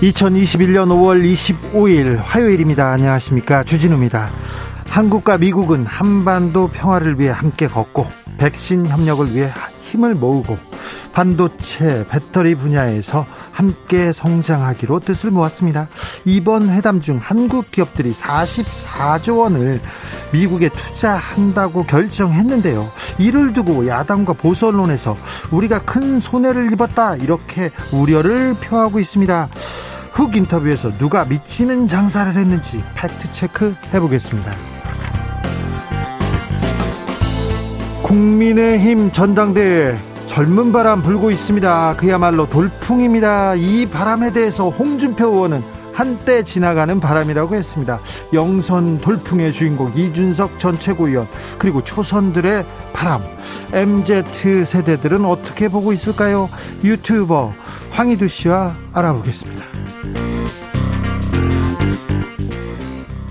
2021년 5월 25일 화요일입니다. 안녕하십니까. 주진우입니다. 한국과 미국은 한반도 평화를 위해 함께 걷고 백신 협력을 위해 힘을 모으고 반도체, 배터리 분야에서 함께 성장하기로 뜻을 모았습니다. 이번 회담 중 한국 기업들이 44조 원을 미국에 투자한다고 결정했는데요. 이를 두고 야당과 보수 언론에서 우리가 큰 손해를 입었다 이렇게 우려를 표하고 있습니다. 훅 인터뷰에서 누가 미치는 장사를 했는지 팩트 체크 해보겠습니다. 국민의힘 전당대회 젊은 바람 불고 있습니다. 그야말로 돌풍입니다. 이 바람에 대해서 홍준표 의원은 한때 지나가는 바람이라고 했습니다. 영선 돌풍의 주인공 이준석 전 최고위원 그리고 초선들의 바람 MZ 세대들은 어떻게 보고 있을까요? 유튜버 황희두 씨와 알아보겠습니다.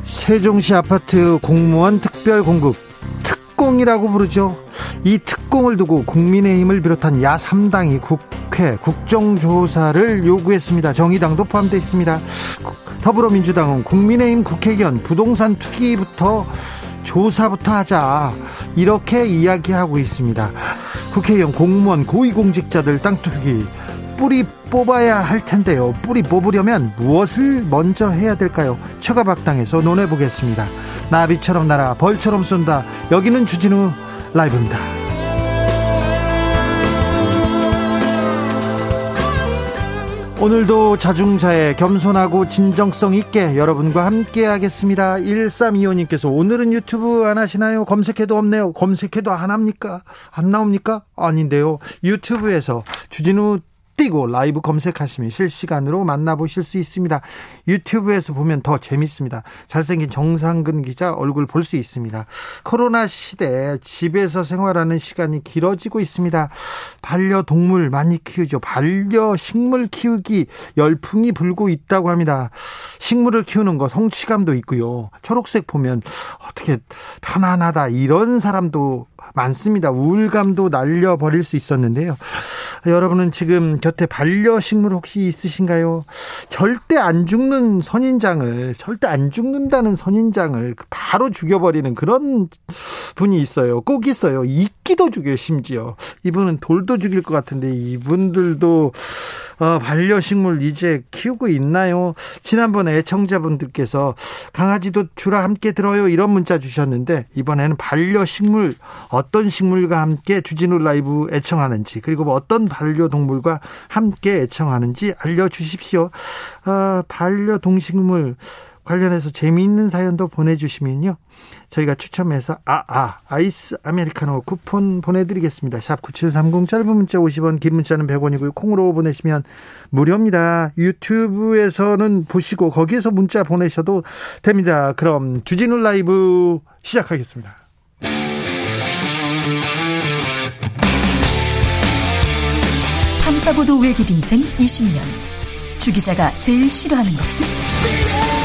세종시 아파트 공무원 특별 공급 특공이라고 부르죠. 이 특공을 두고 국민의힘을 비롯한 야 3당이 국 회 국정조사를 요구했습니다. 정의당도 포함되어 있습니다. 더불어민주당은 국민의힘 국회의원 부동산 투기부터 조사부터 하자 이렇게 이야기하고 있습니다. 국회의원 공무원 고위공직자들 땅 투기 뿌리 뽑아야 할 텐데요. 뿌리 뽑으려면 무엇을 먼저 해야 될까요? 처가박당에서 논해보겠습니다. 나비처럼 날아 벌처럼 쏜다. 여기는 주진우 라이브입니다. 오늘도 자중자애 겸손하고 진정성 있게 여러분과 함께 하겠습니다. 1325님께서 오늘은 유튜브 안 하시나요? 검색해도 없네요. 검색해도 안 합니까? 안 나옵니까? 아닌데요. 유튜브에서 주진우 띄고 라이브 검색하시면 실시간으로 만나보실 수 있습니다. 유튜브에서 보면 더 재밌습니다. 잘생긴 정상근 기자 얼굴 볼 수 있습니다. 코로나 시대 집에서 생활하는 시간이 길어지고 있습니다. 반려동물 많이 키우죠. 반려식물 키우기 열풍이 불고 있다고 합니다. 식물을 키우는 거 성취감도 있고요. 초록색 보면 어떻게 편안하다 이런 사람도 많습니다. 우울감도 날려버릴 수 있었는데요. 여러분은 지금 곁에 반려식물 혹시 있으신가요? 절대 안 죽는 선인장을, 절대 안 죽는다는 선인장을 바로 죽여버리는 그런 분이 있어요. 꼭 있어요. 이끼도 죽여요, 심지어. 이분은 돌도 죽일 것 같은데 이분들도 어, 반려식물 이제 키우고 있나요? 지난번에 애청자분들께서 강아지도 주라 함께 들어요 이런 문자 주셨는데 이번에는 반려식물 어떤 식물과 함께 주진우 라이브 애청하는지 그리고 뭐 어떤 반려동물과 함께 애청하는지 알려주십시오. 어, 반려동식물 관련해서 재미있는 사연도 보내주시면요. 저희가 추첨해서 아, 아, 아이스 아메리카노 쿠폰 보내드리겠습니다. 샵 9730 짧은 문자 50원, 긴 문자는 100원이고요. 콩으로 보내시면 무료입니다. 유튜브에서는 보시고 거기에서 문자 보내셔도 됩니다. 그럼 주진우 라이브 시작하겠습니다. 탐사보도 외길 인생 20년. 주 기자가 제일 싫어하는 것은?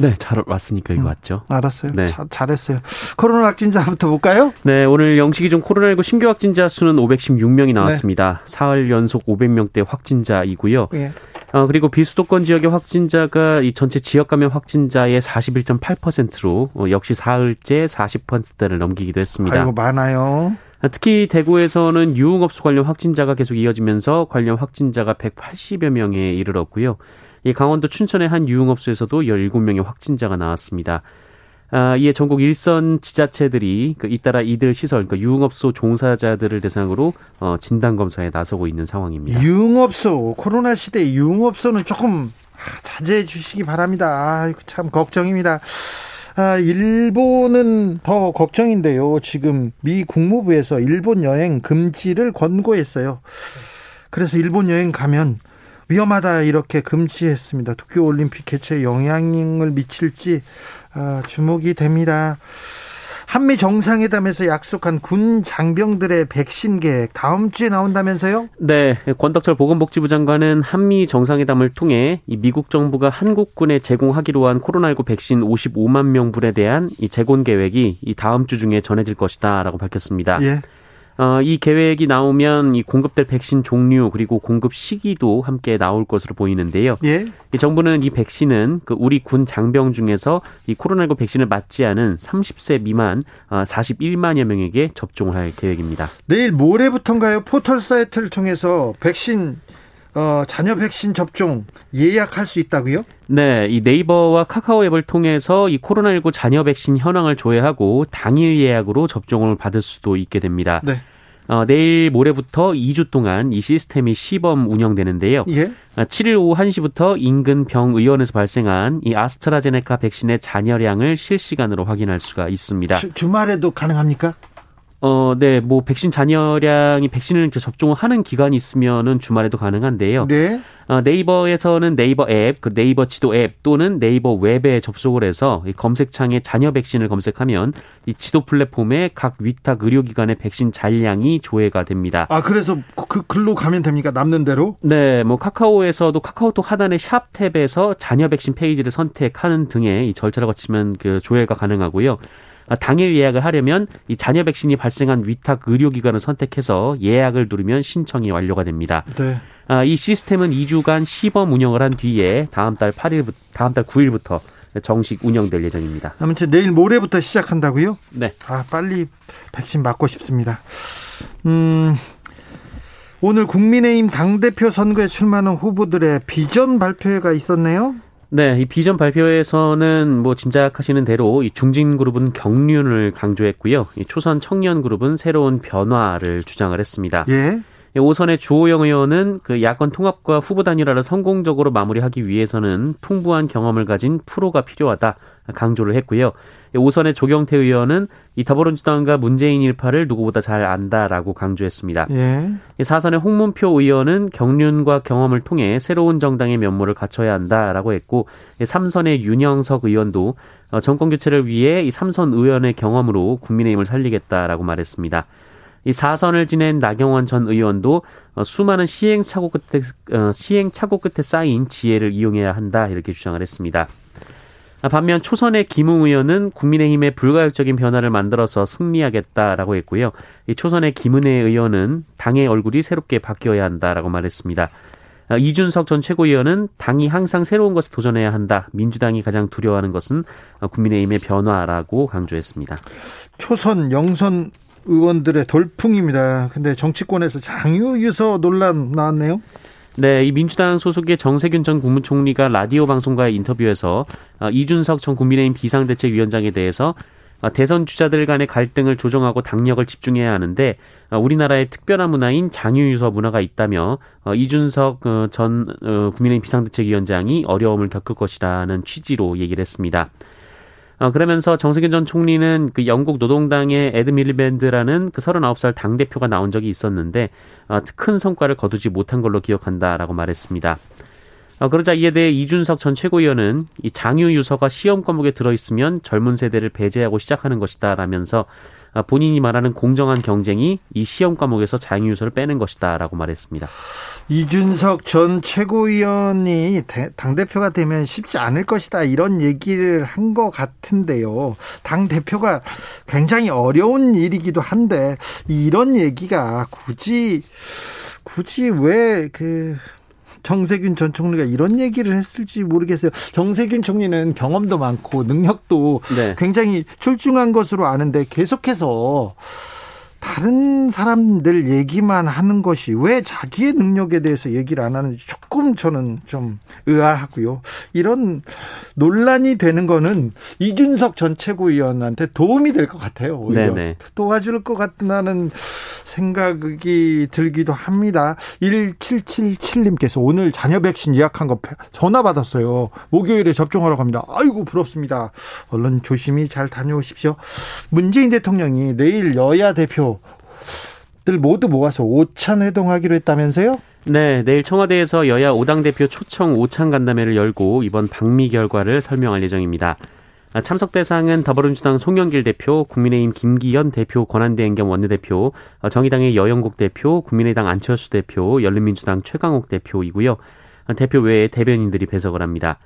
네, 잘 왔으니까 이거 음, 왔죠. 알았어요. 네. 자, 잘했어요. 코로나 확진자부터 볼까요? 네, 오늘 영시 기준 코로나19 신규 확진자 수는 516명이 나왔습니다. 사흘 연속 500명대 확진자이고요. 예. 어, 그리고 비수도권 지역의 확진자가 이 전체 지역 감염 확진자의 41.8%로 어, 역시 사흘째 40%대를 넘기기도 했습니다. 아이고 많아요. 특히 대구에서는 유흥업소 관련 확진자가 계속 이어지면서 관련 확진자가 180여 명에 이르렀고요. 이 강원도 춘천의 한 유흥업소에서도 17명의 확진자가 나왔습니다. 아, 이에 전국 일선 지자체들이 그 잇따라 이들 시설, 그러니까 유흥업소 종사자들을 대상으로 어, 진단 검사에 나서고 있는 상황입니다. 유흥업소 코로나 시대 유흥업소는 조금 자제해 주시기 바랍니다. 아, 참 걱정입니다. 아, 일본은 더 걱정인데요. 지금 미 국무부에서 일본 여행 금지를 권고했어요. 그래서 일본 여행 가면 위험하다 이렇게 금지했습니다. 도쿄 올림픽 개최에 영향을 미칠지 아, 주목이 됩니다. 한미 정상회담에서 약속한 군 장병들의 백신 계획 다음 주에 나온다면서요? 네, 권덕철 보건복지부 장관은 한미 정상회담을 통해 이 미국 정부가 한국군에 제공하기로 한 코로나19 백신 55만 명분에 대한 이 재곤 계획이 이 다음 주 중에 전해질 것이다라고 밝혔습니다. 예. 어, 이 계획이 나오면 이 공급될 백신 종류 그리고 공급 시기도 함께 나올 것으로 보이는데요. 예. 이 정부는 이 백신은 그 우리 군 장병 중에서 이 코로나19 백신을 맞지 않은 30세 미만 41만여 어, 명에게 접종할 계획입니다. 내일 모레부터인가요? 포털 사이트를 통해서 백신 어, 자녀 백신 접종 예약할 수 있다고요? 네, 이 네이버와 카카오 앱을 통해서 이 코로나19 자녀 백신 현황을 조회하고 당일 예약으로 접종을 받을 수도 있게 됩니다. 네. 어, 내일 모레부터 2주 동안 이 시스템이 시범 운영되는데요. 예? 7일 어, 오후 1시부터 인근 병의원에서 발생한 이 아스트라제네카 백신의 잔여량을 실시간으로 확인할 수가 있습니다. 주, 주말에도 가능합니까? 어, 네, 뭐 백신 잔여량이 백신을 접종을 하는 기간이 있으면은 주말에도 가능한데요. 네. 어, 네이버에서는 네이버 앱, 그 네이버 지도 앱 또는 네이버 웹에 접속을 해서 이 검색창에 잔여 백신을 검색하면 이 지도 플랫폼에 각 위탁 의료기관의 백신 잔량이 조회가 됩니다. 아, 그래서 그 글로 가면 됩니까? 남는 대로? 네, 뭐 카카오에서도 카카오톡 하단의 샵 탭에서 잔여 백신 페이지를 선택하는 등의 이 절차를 거치면 그 조회가 가능하고요. 아, 당일 예약을 하려면 이 자녀 백신이 발생한 위탁 의료기관을 선택해서 예약을 누르면 신청이 완료가 됩니다. 네. 아, 이 시스템은 2주간 시범 운영을 한 뒤에 다음 달 8일 다음 달 9일부터 정식 운영될 예정입니다. 아무튼 내일 모레부터 시작한다고요? 네. 아, 빨리 백신 맞고 싶습니다. 음. 오늘 국민의힘 당대표 선거에 출마하는 후보들의 비전 발표회가 있었네요. 네, 이 비전 발표에서는 뭐 짐작하시는 대로 이 중진 그룹은 경륜을 강조했고요. 이 초선 청년 그룹은 새로운 변화를 주장을 했습니다. 예. 오선의 주호영 의원은 그 야권 통합과 후보 단일화를 성공적으로 마무리하기 위해서는 풍부한 경험을 가진 프로가 필요하다 강조를 했고요. 오선의 조경태 의원은 이 더불어민주당과 문재인 일파를 누구보다 잘 안다라고 강조했습니다. 예. 사선의 홍문표 의원은 경륜과 경험을 통해 새로운 정당의 면모를 갖춰야 한다라고 했고 삼선의 윤영석 의원도 어, 정권 교체를 위해 이 삼선 의원의 경험으로 국민의힘을 살리겠다라고 말했습니다. 이 사선을 지낸 나경원 전 의원도 어, 수많은 시행착오 끝에 어, 시행착오 끝에 쌓인 지혜를 이용해야 한다 이렇게 주장을 했습니다. 아, 반면 초선의 김웅 의원은 국민의힘의 불가역적인 변화를 만들어서 승리하겠다라고 했고요. 이 초선의 김은혜 의원은 당의 얼굴이 새롭게 바뀌어야 한다라고 말했습니다. 아, 이준석 전 최고위원은 당이 항상 새로운 것에 도전해야 한다. 민주당이 가장 두려워하는 것은 국민의힘의 변화라고 강조했습니다. 초선 영선 의원들의 돌풍입니다. 근데 정치권에서 장유유서 논란 나왔네요. 네, 이 민주당 소속의 정세균 전 국무총리가 라디오 방송과의 인터뷰에서 어, 이준석 전 국민의힘 비상대책위원장에 대해서 어, 대선 주자들 간의 갈등을 조정하고 당력을 집중해야 하는데 어, 우리나라의 특별한 문화인 장유유서 문화가 있다며 이준석 전 국민의힘 비상대책위원장이 어려움을 겪을 것이라는 취지로 얘기를 했습니다. 어, 그러면서 정세균 전 총리는 그 영국 노동당의 에드 밀리밴드라는 그 39살 당대표가 나온 적이 있었는데 어, 큰 성과를 거두지 못한 걸로 기억한다라고 말했습니다. 어, 그러자 이에 대해 이준석 전 최고위원은 이 장유 유서가 시험 과목에 들어있으면 젊은 세대를 배제하고 시작하는 것이다 라면서 아, 본인이 말하는 공정한 경쟁이 이 시험 과목에서 장유 유서를 빼는 것이다 라고 말했습니다. 이준석 전 최고위원이 당대표가 되면 쉽지 않을 것이다 이런 얘기를 한 것 같은데요. 당대표가 굉장히 어려운 일이기도 한데 이런 얘기가 굳이 굳이 왜 그 정세균 전 총리가 이런 얘기를 했을지 모르겠어요. 정세균 총리는 경험도 많고 능력도 네. 굉장히 출중한 것으로 아는데 계속해서 다른 사람들 얘기만 하는 것이 왜 자기의 능력에 대해서 얘기를 안 하는지 조금 저는 좀 의아하고요. 이런 논란이 되는 거는 이준석 전 최고위원한테 도움이 될 것 같아요. 오히려 네네. 도와줄 것 같다는 생각이 들기도 합니다. 1777님께서 오늘 자녀 백신 예약한 거 전화 받았어요. 목요일에 접종하러 갑니다. 아이고 부럽습니다. 얼른 조심히 잘 다녀오십시오. 문재인 대통령이 내일 여야 대표 들 모두 모아서 오찬 회동하기로 했다면서요? 네, 내일 청와대에서 여야 5당 대표 초청 오찬 간담회를 열고 이번 방미 결과를 설명할 예정입니다. 참석 대상은 더불어민주당 송영길 대표, 국민의힘 김기현 대표, 권한대행 겸 원내대표, 정의당의 여영국 대표, 국민의당 안철수 대표, 열린민주당 최강욱 대표이고요. 대표 외에 대변인들이 배석을 합니다.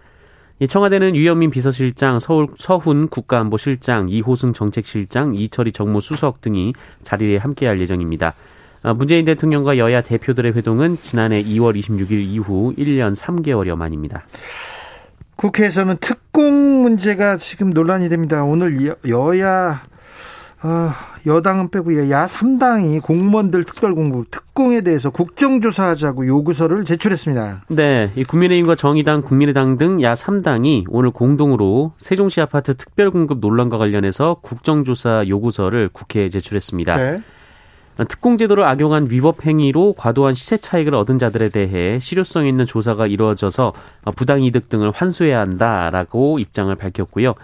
청와대는 유현민 비서실장, 서울 서훈 국가안보실장, 이호승 정책실장, 이철희 정무수석 등이 자리에 함께할 예정입니다. 문재인 대통령과 여야 대표들의 회동은 지난해 2월 26일 이후 1년 3개월여 만입니다. 국회에서는 특공 문제가 지금 논란이 됩니다. 오늘 여야 어, 여당은 빼고 야 3당이 공무원들 특별공부 특공에 대해서 국정조사하자고 요구서를 제출했습니다. 네, 이 국민의힘과 정의당, 국민의당 등야 3당이 오늘 공동으로 세종시 아파트 특별공급 논란과 관련해서 국정조사 요구서를 국회에 제출했습니다. 네. 특공 제도를 악용한 위법 행위로 과도한 시세 차익을 얻은 자들에 대해 실효성 있는 조사가 이루어져서 부당 이득 등을 환수해야 한다라고 입장을 밝혔고요.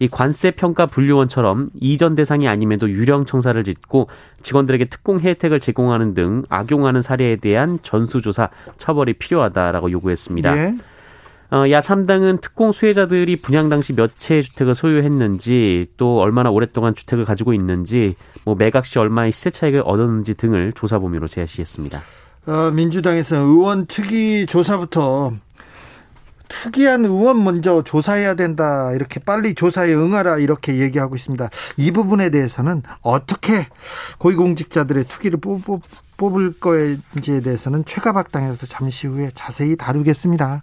이 관세 평가 분류원처럼 이전 대상이 아님에도 유령 청사를 짓고 직원들에게 특공 혜택을 제공하는 등 악용하는 사례에 대한 전수조사 처벌이 필요하다라고 요구했습니다. 예. 어, 야 3당은 특공 수혜자들이 분양 당시 몇 채의 주택을 소유했는지 또 얼마나 오랫동안 주택을 가지고 있는지 뭐 매각 시 얼마의 시세 차익을 얻었는지 등을 조사 범위로 제시했습니다. 어, 민주당에서 의원 특위 조사부터 투기한 의원 먼저 조사해야 된다. 이렇게 빨리 조사에 응하라. 이렇게 얘기하고 있습니다. 이 부분에 대해서는 어떻게 고위공직자들의 투기를 뽑, 뽑을 거인지에 대해서는 최가박당에서 잠시 후에 자세히 다루겠습니다.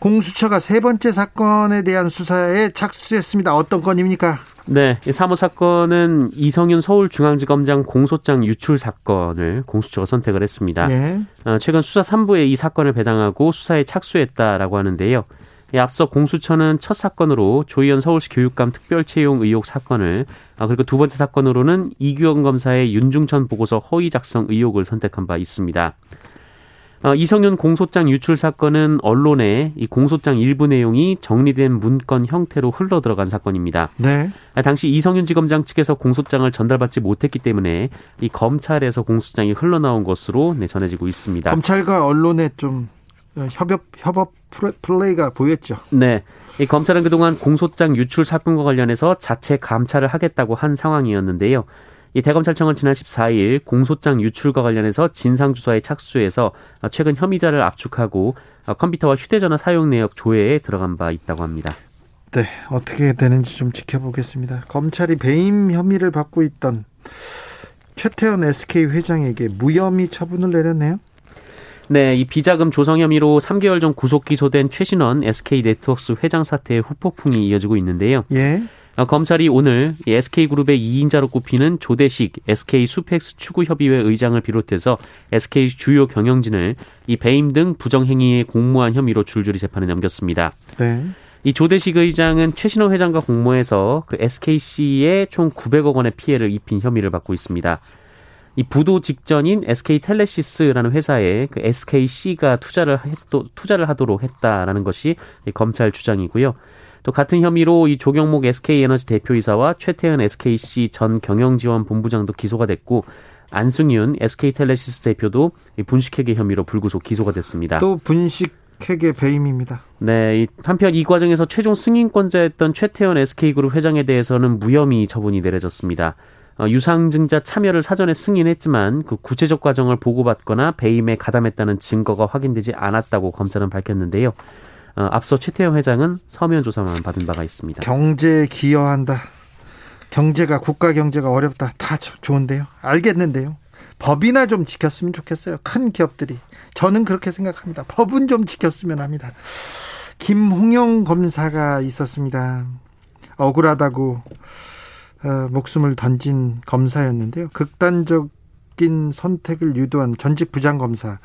공수처가 세 번째 사건에 대한 수사에 착수했습니다. 어떤 건입니까? 네, 사모 사건은 이성윤 서울중앙지검장 공소장 유출 사건을 공수처가 선택을 했습니다. 네. 최근 수사 3부에 이 사건을 배당하고 수사에 착수했다라고 하는데요. 앞서 공수처는 첫 사건으로 조희연 서울시 교육감 특별채용 의혹 사건을 아, 그리고 두 번째 사건으로는 이규영 검사의 윤중천 보고서 허위 작성 의혹을 선택한 바 있습니다. 어, 이성윤 공소장 유출 사건은 언론에 이 공소장 일부 내용이 정리된 문건 형태로 흘러 들어간 사건입니다. 네. 아, 당시 이성윤 지검장 측에서 공소장을 전달받지 못했기 때문에 이 검찰에서 공소장이 흘러나온 것으로 네, 전해지고 있습니다. 검찰과 언론의 좀 협업 협업 플레이가 보였죠. 네. 이 검찰은 그동안 공소장 유출 사건과 관련해서 자체 감찰을 하겠다고 한 상황이었는데요. 이 대검찰청은 지난 14일 공소장 유출과 관련해서 진상조사에 착수해서 최근 혐의자를 압축하고 컴퓨터와 휴대전화 사용 내역 조회에 들어간 바 있다고 합니다. 네, 어떻게 되는지 좀 지켜보겠습니다. 검찰이 배임 혐의를 받고 있던 최태원 SK 회장에게 무혐의 처분을 내렸네요. 네, 이 비자금 조성 혐의로 3개월 전 구속 기소된 최신원 SK 네트워크스 회장 사태의 후폭풍이 이어지고 있는데요. 예. 어, 검찰이 오늘 SK그룹의 2인자로 꼽히는 조대식 SK 수펙스 추구협의회 의장을 비롯해서 SK 주요 경영진을 이 배임 등 부정행위에 공모한 혐의로 줄줄이 재판에 넘겼습니다. 네. 이 조대식 의장은 최신호 회장과 공모해서 그 SKC에 총 900억 원의 피해를 입힌 혐의를 받고 있습니다. 이 부도 직전인 SK 텔레시스라는 회사에 그 SKC가 투자를 했, 투자를 하도록 했다라는 것이 검찰 주장이고요. 또 같은 혐의로 이 조경목 SK에너지 대표이사와 최태현 SKC 전 경영지원본부장도 기소가 됐고 안승윤 SK텔레시스 대표도 분식회계 혐의로 불구속 기소가 됐습니다. 또 분식 회계 배임입니다. 네, 한편 이 과정에서 최종 승인권자였던 최태현 SK그룹 회장에 대해서는 무혐의 처분이 내려졌습니다. 어, 유상증자 참여를 사전에 승인했지만 그 구체적 과정을 보고받거나 배임에 가담했다는 증거가 확인되지 않았다고 검찰은 밝혔는데요. 어, 앞서 최태영 회장은 서면 조사만 받은 바가 있습니다. 경제에 기여한다. 경제가 국가 경제가 어렵다. 다 좋은데요. 알겠는데요. 법이나 좀 지켰으면 좋겠어요. 큰 기업들이 저는 그렇게 생각합니다. 법은 좀 지켰으면 합니다. 김홍영 검사가 있었습니다. 억울하다고 어, 목숨을 던진 검사였는데요. 극단적인 선택을 유도한 전직 부장검사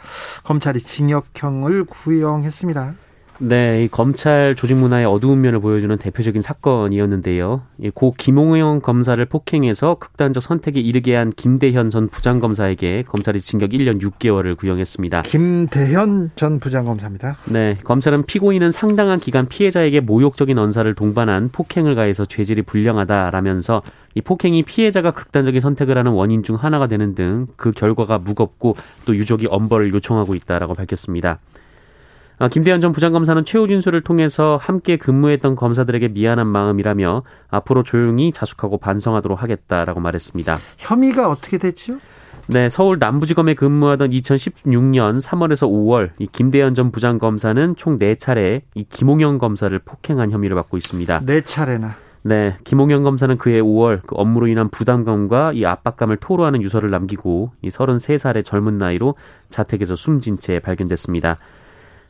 검찰이 징역형을 구형했습니다. 네, 이 검찰 조직 문화의 어두운 면을 보여주는 대표적인 사건이었는데요. 고 김홍영 검사를 폭행해서 극단적 선택에 이르게 한 김대현 전 부장검사에게 검찰이 징역 1년 6개월을 구형했습니다. 김대현 전 부장검사입니다. 네, 검찰은 피고인은 상당한 기간 피해자에게 모욕적인 언사를 동반한 폭행을 가해서 죄질이 불량하다라면서 이 폭행이 피해자가 극단적인 선택을 하는 원인 중 하나가 되는 등 그 결과가 무겁고 또 유족이 엄벌을 요청하고 있다라고 밝혔습니다. 아, 김대현 전 부장검사는 최후 진술을 통해서 함께 근무했던 검사들에게 미안한 마음이라며 앞으로 조용히 자숙하고 반성하도록 하겠다라고 말했습니다. 혐의가 어떻게 됐죠? 네, 서울 남부지검에 근무하던 2016년 3월에서 5월 이 김대현 전 부장검사는 총 4차례 이 김홍영 검사를 폭행한 혐의를 받고 있습니다. 4차례나. 네, 김홍영 검사는 그해 5월 그 업무로 인한 부담감과 이 압박감을 토로하는 유서를 남기고 이 33살의 젊은 나이로 자택에서 숨진 채 발견됐습니다.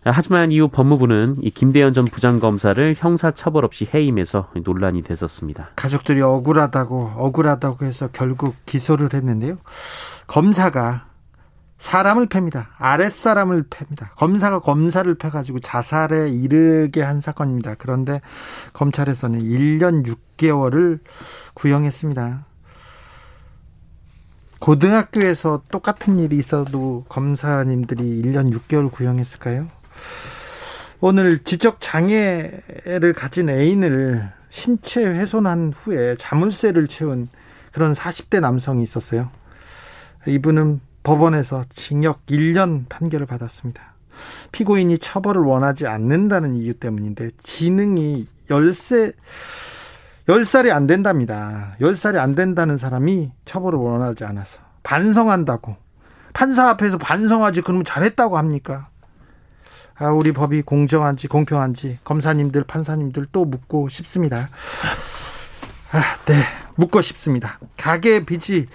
하지만 이후 법무부는 이 김대현 전 부장검사를 형사처벌 없이 해임해서 논란이 됐었습니다. 가족들이 억울하다고 억울하다고 해서 결국 기소를 했는데요. 검사가 사람을 팹니다. 아랫사람을 팹니다. 검사가 검사를 패가지고 자살에 이르게 한 사건입니다. 그런데 검찰에서는 1년 6개월을 구형했습니다. 고등학교에서 똑같은 일이 있어도 검사님들이 1년 6개월 구형했을까요? 오늘 지적 장애를 가진 애인을 신체 훼손한 후에 자물쇠를 채운 그런 40대 남성이 있었어요. 이분은 법원에서 징역 1년 판결을 받았습니다. 피고인이 처벌을 원하지 않는다는 이유 때문인데 지능이 10세 10살이 안 된답니다. 10살이 안 된다는 사람이 처벌을 원하지 않아서 반성한다고 판사 앞에서 반성하지 그러면 잘했다고 합니까? 아, 우리 법이 공정한지 공평한지 검사님들 판사님들 또 묻고 싶습니다. 아, 네 묻고 싶습니다. 가계 빚이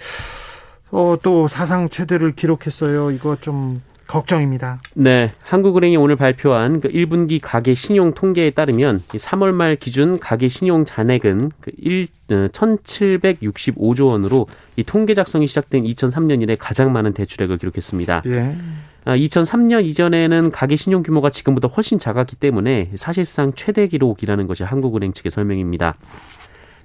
어, 또 사상 최대를 기록했어요. 이거 좀 걱정입니다. 네. 한국은행이 오늘 발표한 그 1분기 가계 신용 통계에 따르면 3월 말 기준 가계 신용 잔액은 그 1, 1,765조 어, 원으로 이 통계 작성이 시작된 2003년 이래 가장 많은 대출액을 기록했습니다. 예. 2003년 아, 이전에는 가계 신용 규모가 지금보다 훨씬 작았기 때문에 사실상 최대 기록이라는 것이 한국은행 측의 설명입니다.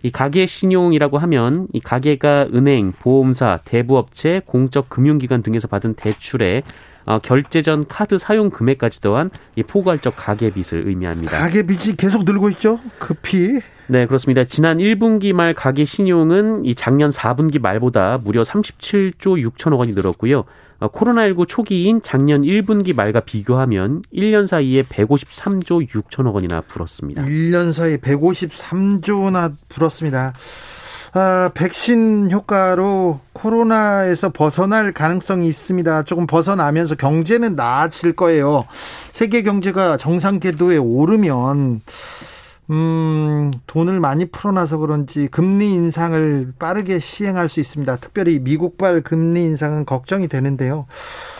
이 가계 신용이라고 하면 이 가계가 은행, 보험사, 대부업체, 공적 금융기관 등에서 받은 대출에 어, 결제 전 카드 사용 금액까지 더한 이 포괄적 가계 빚을 의미합니다. 가계 빚이 계속 늘고 있죠? 급히. 네, 그렇습니다. 지난 1분기 말 가계 신용은 이 작년 4분기 말보다 무려 37조 6천억 원이 늘었고요. 어, 코로나19 초기인 작년 1분기 말과 비교하면 1년 사이에 153조 6천억 원이나 불었습니다. 1년 사이에 153조나 불었습니다. 아, 백신 효과로 코로나에서 벗어날 가능성이 있습니다. 조금 벗어나면서 경제는 나아질 거예요. 세계 경제가 정상 궤도에 오르면 음, 돈을 많이 풀어놔서 그런지 금리 인상을 빠르게 시행할 수 있습니다. 특별히 미국발 금리 인상은 걱정이 되는데요.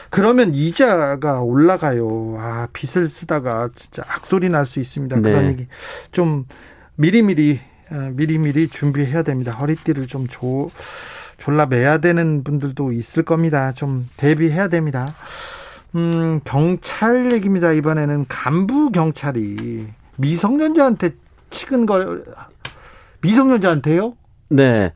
그러면 이자가 올라가요. 아, 빚을 쓰다가 진짜 악소리 날 수 있습니다. 네. 그러니 좀 미리미리 어, 미리미리 준비해야 됩니다. 허리띠를 좀 조, 졸라 매야 되는 분들도 있을 겁니다. 좀 대비해야 됩니다. 음, 경찰 얘기입니다. 이번에는 간부 경찰이 미성년자한테 치근 걸 미성년자한테요? 네.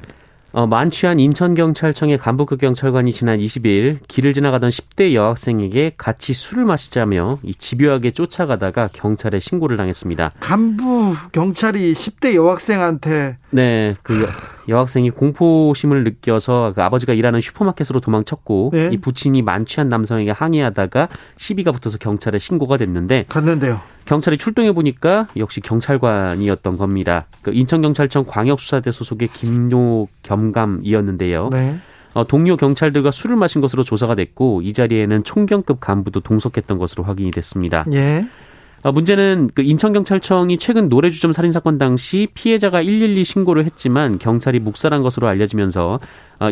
어, 만취한 인천경찰청의 간부급 경찰관이 지난 22일 길을 지나가던 10대 여학생에게 같이 술을 마시자며 이 집요하게 쫓아가다가 경찰에 신고를 당했습니다. 간부 경찰이 10대 여학생한테 네, 그 여, 여학생이 공포심을 느껴서 그 아버지가 일하는 슈퍼마켓으로 도망쳤고 네. 이 부친이 만취한 남성에게 항의하다가 시비가 붙어서 경찰에 신고가 됐는데 갔는데요. 경찰이 출동해 보니까 역시 경찰관이었던 겁니다. 그 인천경찰청 광역수사대 소속의 김노 겸감이었는데요. 네. 어, 동료 경찰들과 술을 마신 것으로 조사가 됐고 이 자리에는 총경급 간부도 동석했던 것으로 확인이 됐습니다. 예. 어, 문제는 그 인천경찰청이 최근 노래주점 살인 사건 당시 피해자가 112 신고를 했지만 경찰이 묵살한 것으로 알려지면서 어,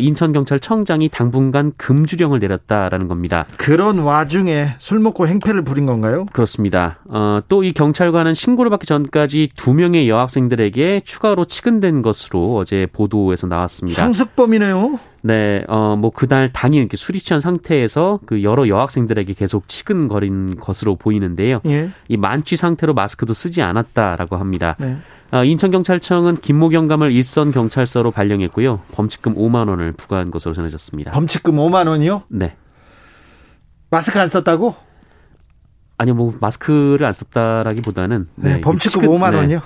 인천경찰청장이 당분간 금주령을 내렸다라는 겁니다. 그런 와중에 술 먹고 행패를 부린 건가요? 그렇습니다. 어, 또 이 경찰관은 신고를 받기 전까지 두 명의 여학생들에게 추가로 치근된 것으로 어제 보도에서 나왔습니다. 상습범이네요. 네, 어, 뭐, 그날 당일 이렇게 술이 취한 상태에서 그 여러 여학생들에게 계속 치근거린 것으로 보이는데요. 예. 이 만취 상태로 마스크도 쓰지 않았다라고 합니다. 네. 어, 인천경찰청은 김모 경 감을 일선 경찰서로 발령했고요. 범칙금 5만 원을 부과한 것으로 전해졌습니다. 범칙금 5만 원이요? 네. 마스크 안 썼다고? 아니요, 뭐 마스크를 안 썼다라기보다는 네, 네 범칙금 치근, 5만 원이요?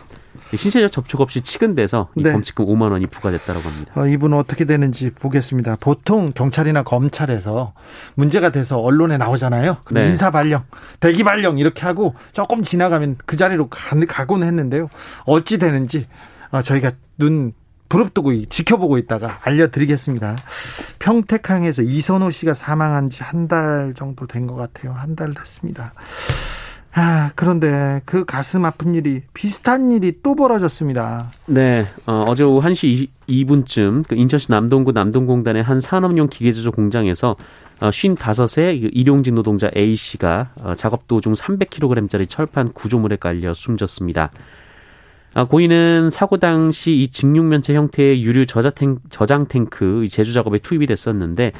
네. 신체적 접촉 없이 치근돼서 네. 범칙금 5만 원이 부과됐다고 합니다. 어, 이분은 어떻게 되는지 보겠습니다. 보통 경찰이나 검찰에서 문제가 돼서 언론에 나오잖아요. 네. 인사 발령, 대기 발령 이렇게 하고 조금 지나가면 그 자리로 가, 가곤 했는데요. 어찌 되는지 어, 저희가 눈 부릅뜨고 지켜보고 있다가 알려드리겠습니다. 평택항에서 이선호 씨가 사망한 지 한 달 정도 된 것 같아요. 한 달 됐습니다. 아, 그런데 그 가슴 아픈 일이 비슷한 일이 또 벌어졌습니다. 네, 어, 제 오후 1시 2 분쯤 그 인천시 남동구 남동공단의 한 산업용 기계제조 공장에서 어, 55세 일용직 노동자 A씨가 어, 작업 도중 300kg짜리 철판 구조물에 깔려 숨졌습니다. 아, 고인은 사고 당시 이 직육면체 형태의 유류 저장 탱크 제조 작업에 투입이 됐었는데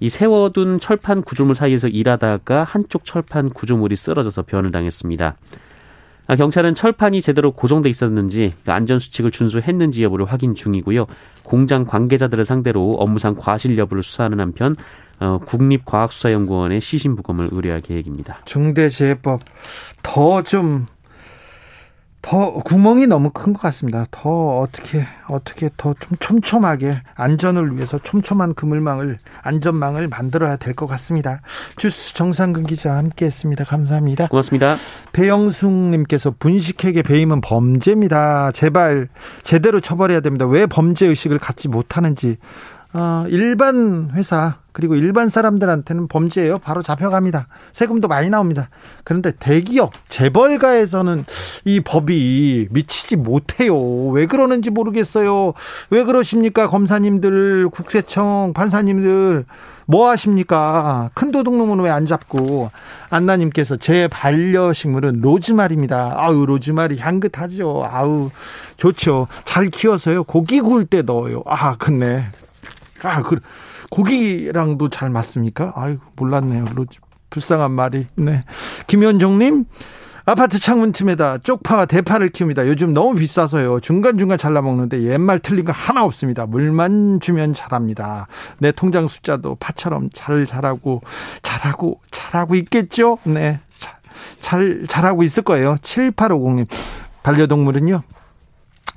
이 세워둔 철판 구조물 사이에서 일하다가 한쪽 철판 구조물이 쓰러져서 변을 당했습니다. 아, 경찰은 철판이 제대로 고정돼 있었는지 그 안전 수칙을 준수했는지 여부를 확인 중이고요. 공장 관계자들을 상대로 업무상 과실 여부를 수사하는 한편 어, 국립과학수사연구원에 시신 부검을 의뢰할 계획입니다. 중대재해법 더 좀 더 구멍이 너무 큰 것 같습니다. 더 어떻게 어떻게 더 좀 촘촘하게 안전을 위해서 촘촘한 그물망을 안전망을 만들어야 될 것 같습니다. 주스 정상근 기자 함께했습니다. 감사합니다. 고맙습니다. 배영숙님께서 분식회계 배임은 범죄입니다. 제발 제대로 처벌해야 됩니다. 왜 범죄 의식을 갖지 못하는지 어, 일반 회사 그리고 일반 사람들한테는 범죄예요. 바로 잡혀갑니다. 세금도 많이 나옵니다. 그런데 대기업 재벌가에서는 이 법이 미치지 못해요. 왜 그러는지 모르겠어요. 왜 그러십니까? 검사님들, 국세청, 판사님들 뭐 하십니까? 큰 도둑놈은 왜 안 잡고 안나님께서 제 반려식물은 로즈마리입니다. 아우 로즈마리 향긋하죠. 아우 좋죠. 잘 키워서요. 고기 구울 때 넣어요. 아 근데 아, 그, 고기랑도 잘 맞습니까? 아이고, 몰랐네요. 불쌍한 말이. 네. 김현종님, 아파트 창문 틈에다 쪽파와 대파를 키웁니다. 요즘 너무 비싸서요. 중간중간 잘라먹는데 옛말 틀린 거 하나 없습니다. 물만 주면 잘합니다. 내 통장 숫자도 파처럼 잘 자라고, 잘하고, 잘하고 있겠죠? 네. 잘, 잘, 잘하고 있을 거예요. 7850님. 반려동물은요,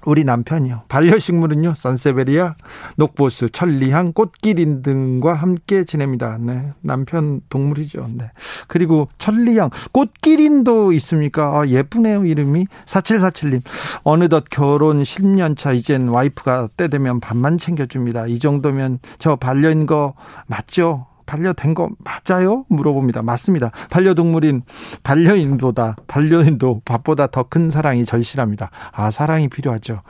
우리 남편이요. 반려식물은요. 산세베리아, 녹보스, 천리향, 꽃기린 등과 함께 지냅니다. 네. 남편 동물이죠. 네. 그리고 천리향, 꽃기린도 있습니까? 아, 예쁘네요. 이름이. 4747님. 어느덧 결혼 10년 차 이젠 와이프가 때 되면 밥만 챙겨줍니다. 이 정도면 저 반려인 거 맞죠? 반려된 거 맞아요? 물어봅니다. 맞습니다. 반려동물인 반려인보다 반려인도 밥보다 더 큰 사랑이 절실합니다. 아 사랑이 필요하죠.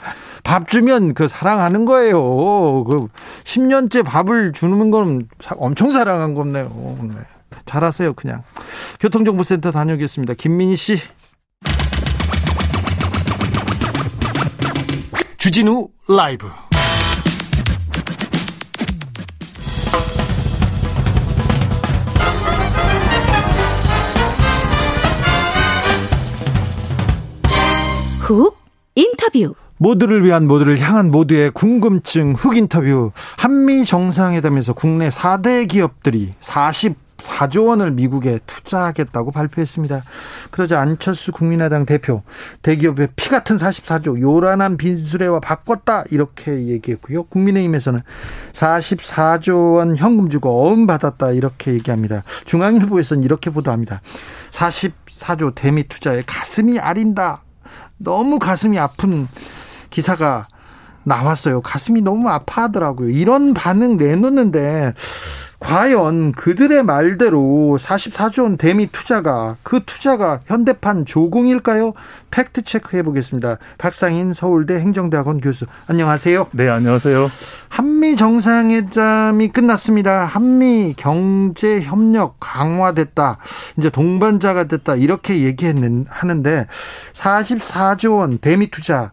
밥 주면 그 사랑하는 거예요. 그 10년째 밥을 주는 건 엄청 사랑한 거네요. 네. 잘하세요 그냥. 교통정보센터 다녀오겠습니다. 김민희 씨. 주진우 라이브. 훅 인터뷰 모두를 위한 모두를 향한 모두의 궁금증 훅 인터뷰 한미 정상회담에서 국내 4대 기업들이 44조 원을 미국에 투자하겠다고 발표했습니다. 그러자 안철수 국민의당 대표 대기업의 피 같은 44조 요란한 빈수레와 바꿨다 이렇게 얘기했고요. 국민의힘에서는 44조 원 현금 주고 어음 받았다 이렇게 얘기합니다. 중앙일보에서는 이렇게 보도합니다. 44조 대미 투자에 가슴이 아린다. 너무 가슴이 아픈 기사가 나왔어요. 가슴이 너무 아파하더라고요. 이런 반응 내놓는데 과연 그들의 말대로 44조 원 대미 투자가 그 투자가 현대판 조공일까요? 팩트 체크해 보겠습니다. 박상인 서울대 행정대학원 교수. 안녕하세요. 네, 안녕하세요. 한미 정상회담이 끝났습니다. 한미 경제 협력 강화됐다. 이제 동반자가 됐다. 이렇게 얘기했는 하는데 44조 원 대미 투자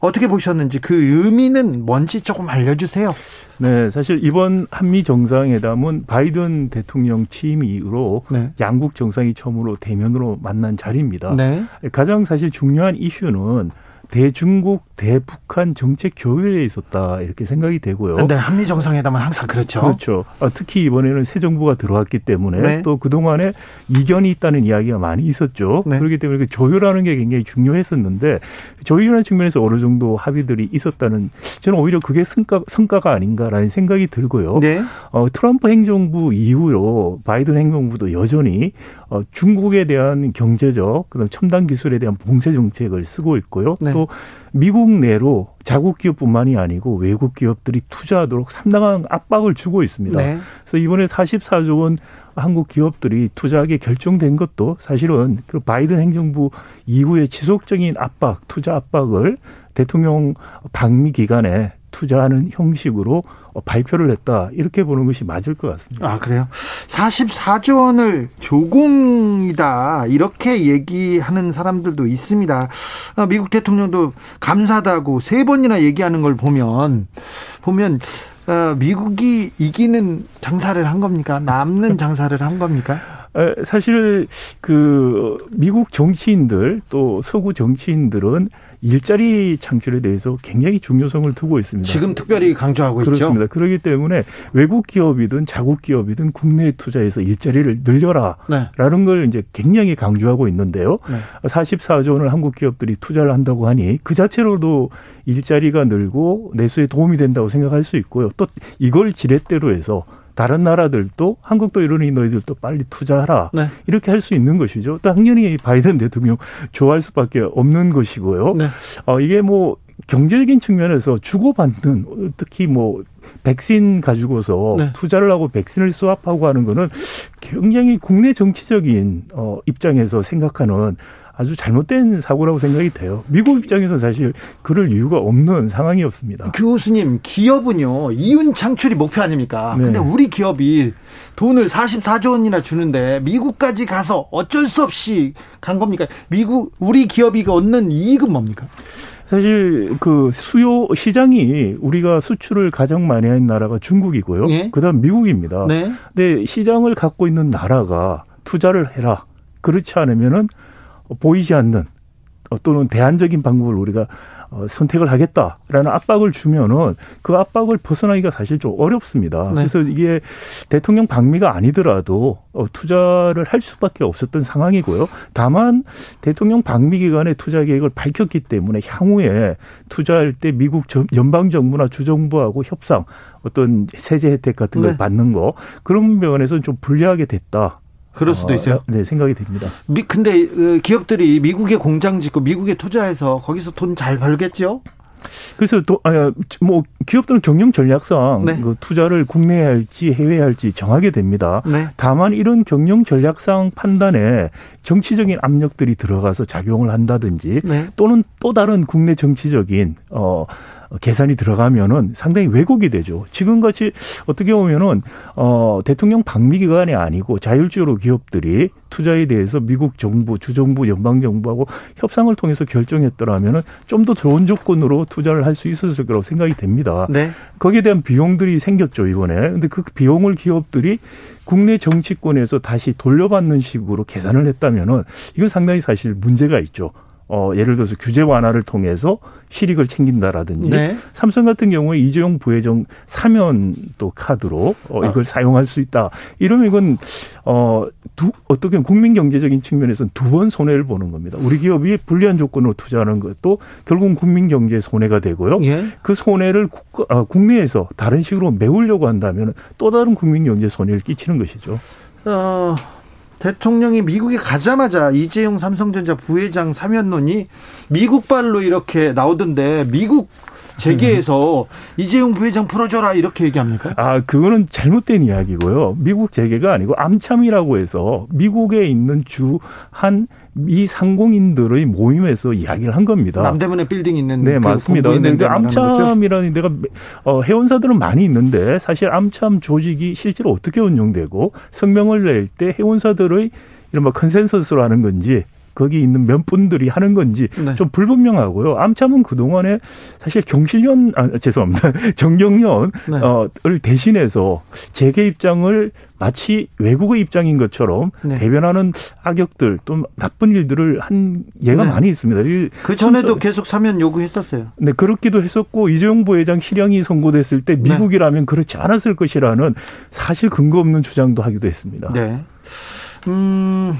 어떻게 보셨는지 그 의미는 뭔지 조금 알려주세요. 네, 사실 이번 한미 정상회담은 바이든 대통령 취임 이후로 네. 양국 정상이 처음으로 대면으로 만난 자리입니다. 네. 가장 사실 중요한 이슈는 대중국 대북한 정책 교류에 있었다 이렇게 생각이 되고요. 네, 한미 정상회담은 항상 그렇죠. 그렇죠. 아, 특히 이번에는 새 정부가 들어왔기 때문에 네. 또그 동안에 이견이 있다는 이야기가 많이 있었죠. 네. 그렇기 때문에 그 조율하는 게 굉장히 중요했었는데 조율하는 측면에서 어느 정도 합의들이 있었다는 저는 오히려 그게 성과, 성과가 아닌가라는 생각이 들고요. 네. 어, 트럼프 행정부 이후로 바이든 행정부도 여전히 어, 중국에 대한 경제적 그다음 첨단 기술에 대한 봉쇄 정책을 쓰고 있고요. 네. 또 미국 내로 자국 기업뿐만이 아니고 외국 기업들이 투자하도록 상당한 압박을 주고 있습니다. 네. 그래서 이번에 44조 원 한국 기업들이 투자하게 결정된 것도 사실은 그 바이든 행정부 이후에 지속적인 압박, 투자 압박을 대통령 방미 기간에 투자하는 형식으로 발표를 했다. 이렇게 보는 것이 맞을 것 같습니다. 아, 그래요? 44조 원을 조공이다. 이렇게 얘기하는 사람들도 있습니다. 아, 미국 대통령도 감사하다고 세 번이나 얘기하는 걸 보면, 보면, 어, 미국이 이기는 장사를 한 겁니까? 남는 장사를 한 겁니까? 사실 그 미국 정치인들 또 서구 정치인들은 일자리 창출에 대해서 굉장히 중요성을 두고 있습니다. 지금 특별히 강조하고 그렇습니다. 있죠. 그렇습니다. 그렇기 때문에 외국 기업이든 자국 기업이든 국내 투자에서 일자리를 늘려라라는 네. 걸 이제 굉장히 강조하고 있는데요. 네. 44조 원을 한국 기업들이 투자를 한다고 하니 그 자체로도 일자리가 늘고 내수에 도움이 된다고 생각할 수 있고요. 또 이걸 지렛대로 해서 다른 나라들도 한국도 이러니 너희들도 빨리 투자하라 네. 이렇게 할 수 있는 것이죠. 당연히 바이든 대통령 좋아할 수밖에 없는 것이고요. 네. 어, 이게 뭐 경제적인 측면에서 주고받는 특히 뭐 백신 가지고서 네. 투자를 하고 백신을 수합하고 하는 거는 굉장히 국내 정치적인 어 입장에서 생각하는 아주 잘못된 사고라고 생각이 돼요. 미국 입장에서는 사실 그럴 이유가 없는 상황이었습니다. 교수님, 기업은요, 이윤 창출이 목표 아닙니까? 네. 근데 우리 기업이 돈을 44조 원이나 주는데 미국까지 가서 어쩔 수 없이 간 겁니까? 미국, 우리 기업이 얻는 이익은 뭡니까? 사실 그 수요 시장이 우리가 수출을 가장 많이 하는 나라가 중국이고요. 예? 그다음 미국입니다. 네. 근데 시장을 갖고 있는 나라가 투자를 해라. 그렇지 않으면은 보이지 않는 어, 또는 대안적인 방법을 우리가 어, 선택을 하겠다라는 압박을 주면은 그 압박을 벗어나기가 사실 좀 어렵습니다. 네. 그래서 이게 대통령 방미가 아니더라도 어, 투자를 할 수밖에 없었던 상황이고요. 다만 대통령 방미 기간에 투자 계획을 밝혔기 때문에 향후에 투자할 때 미국 연방 정부나 주정부하고 협상 어떤 세제 혜택 같은 걸 네. 받는 거 그런 면에서는 좀 불리하게 됐다. 그럴 수도 어, 있어요. 네, 생각이 됩니다. 미, 근데 어, 기업들이 미국에 공장 짓고 미국에 투자해서 거기서 돈 잘 벌겠죠? 그래서 또, 아, 뭐, 기업들은 경영 전략상 네. 그 투자를 국내에 할지 해외에 할지 정하게 됩니다. 네. 다만 이런 경영 전략상 판단에 정치적인 압력들이 들어가서 작용을 한다든지 네. 또는 또 다른 국내 정치적인, 어, 계산이 들어가면은 상당히 왜곡이 되죠. 지금 같이 어떻게 보면은 어 대통령 방미 기관이 아니고 자율주로 기업들이 투자에 대해서 미국 정부, 주정부, 연방 정부하고 협상을 통해서 결정했더라면은 좀 더 좋은 조건으로 투자를 할 수 있었을 거라고 생각이 됩니다. 네. 거기에 대한 비용들이 생겼죠 이번에. 근데 그 비용을 기업들이 국내 정치권에서 다시 돌려받는 식으로 계산을 했다면은 이건 상당히 사실 문제가 있죠. 어, 예를 들어서 규제 완화를 통해서 실익을 챙긴다라든지 네. 삼성 같은 경우에 이재용 부회장 사면 또 카드로 어, 이걸 아. 사용할 수 있다. 이러면 이건 어, 두, 어떻게 국민 경제적인 측면에서는 두 번 손해를 보는 겁니다. 우리 기업이 불리한 조건으로 투자하는 것도 결국 국민 경제에 손해가 되고요. 예. 그 손해를 국, 아, 국내에서 다른 식으로 메우려고 한다면 또 다른 국민 경제 손해를 끼치는 것이죠. 어. 대통령이 미국에 가자마자 이재용 삼성전자 부회장 사면론이 미국발로 이렇게 나오던데 미국 재계에서 이재용 부회장 풀어줘라 이렇게 얘기합니까? 아 그거는 잘못된 이야기고요. 미국 재계가 아니고 암참이라고 해서 미국에 있는 주 한 미 상공인들의 모임에서 이야기를 한 겁니다. 남대문에 빌딩 있는 네그 맞습니다. 그런데 암참이라는 데가 어, 회원사들은 많이 있는데 사실 암참 조직이 실제로 어떻게 운영되고 성명을 낼 때 회원사들의 이런 뭐 컨센서스로 하는 건지 거기 있는 몇 분들이 하는 건지 네. 좀 불분명하고요. 암참은 그동안에 사실 경실련, 아, 죄송합니다. 정경련을 네. 어, 대신해서 재계 입장을 마치 외국의 입장인 것처럼 네. 대변하는 악역들 또 나쁜 일들을 한 예가 네. 많이 있습니다. 그 전에도 계속 사면 요구했었어요. 네, 그렇기도 했었고 이재용 부회장 실형이 선고됐을 때 네. 미국이라면 그렇지 않았을 것이라는 사실 근거 없는 주장도 하기도 했습니다. 네. 음.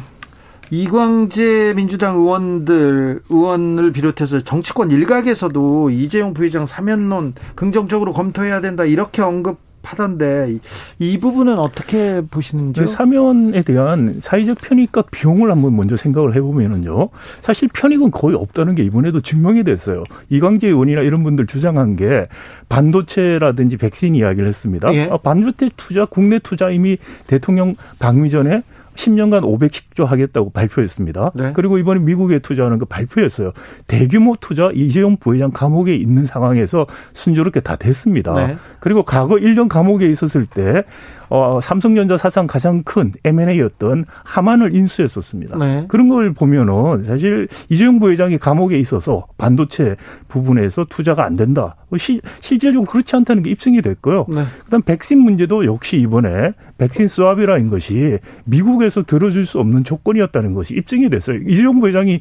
이광재 민주당 의원들 의원을 비롯해서 정치권 일각에서도 이재용 부회장 사면론 긍정적으로 검토해야 된다 이렇게 언급 하던데 이 부분은 어떻게 보시는지요? 네, 사면에 대한 사회적 편익과 비용을 한번 먼저 생각을 해보면은요. 사실 편익은 거의 없다는 게 이번에도 증명이 됐어요. 이광재 의원이나 이런 분들 주장한 게 반도체라든지 백신 이야기를 했습니다. 예. 아, 반도체 투자, 국내 투자 이미 대통령 방미 전에 10년간 510조 하겠다고 발표했습니다. 네. 그리고 이번에 미국에 투자하는 거 발표했어요. 대규모 투자 이재용 부회장 감옥에 있는 상황에서 순조롭게 다 됐습니다. 네. 그리고 과거 1년 감옥에 있었을 때 어, 삼성전자 사상 가장 큰 M&A였던 하만을 인수했었습니다. 네. 그런 걸 보면은 사실 이재용 부회장이 감옥에 있어서 반도체 부분에서 투자가 안 된다. 뭐 시, 실질적으로 그렇지 않다는 게 입증이 됐고요. 네. 그다음 백신 문제도 역시 이번에 백신 수합이라는 것이 미국에서 들어줄 수 없는 조건이었다는 것이 입증이 됐어요. 이재용 부회장이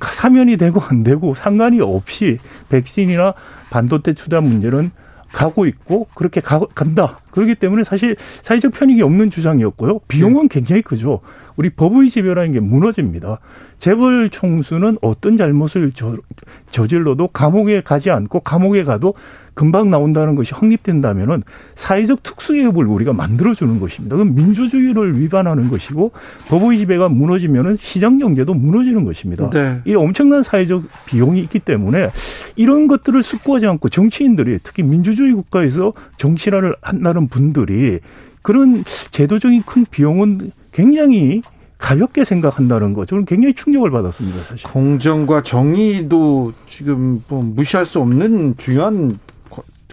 사면이 되고 안 되고 상관이 없이 백신이나 반도체 투자 문제는 가고 있고 그렇게 가, 간다. 그렇기 때문에 사실 사회적 편익이 없는 주장이었고요. 비용은 네. 굉장히 크죠. 우리 법의 지배라는 게 무너집니다. 재벌 총수는 어떤 잘못을 저, 저질러도 감옥에 가지 않고 감옥에 가도 금방 나온다는 것이 확립된다면은 사회적 특수개업을 우리가 만들어주는 것입니다. 그럼 민주주의를 위반하는 것이고 법의 지배가 무너지면은 시장 경제도 무너지는 것입니다. 네. 이 엄청난 사회적 비용이 있기 때문에 이런 것들을 숙고하지 않고 정치인들이 특히 민주주의 국가에서 정치를 한다는 분들이 그런 제도적인 큰 비용은 굉장히 가볍게 생각한다는 거 저는 굉장히 충격을 받았습니다. 사실. 공정과 정의도 지금 뭐 무시할 수 없는 중요한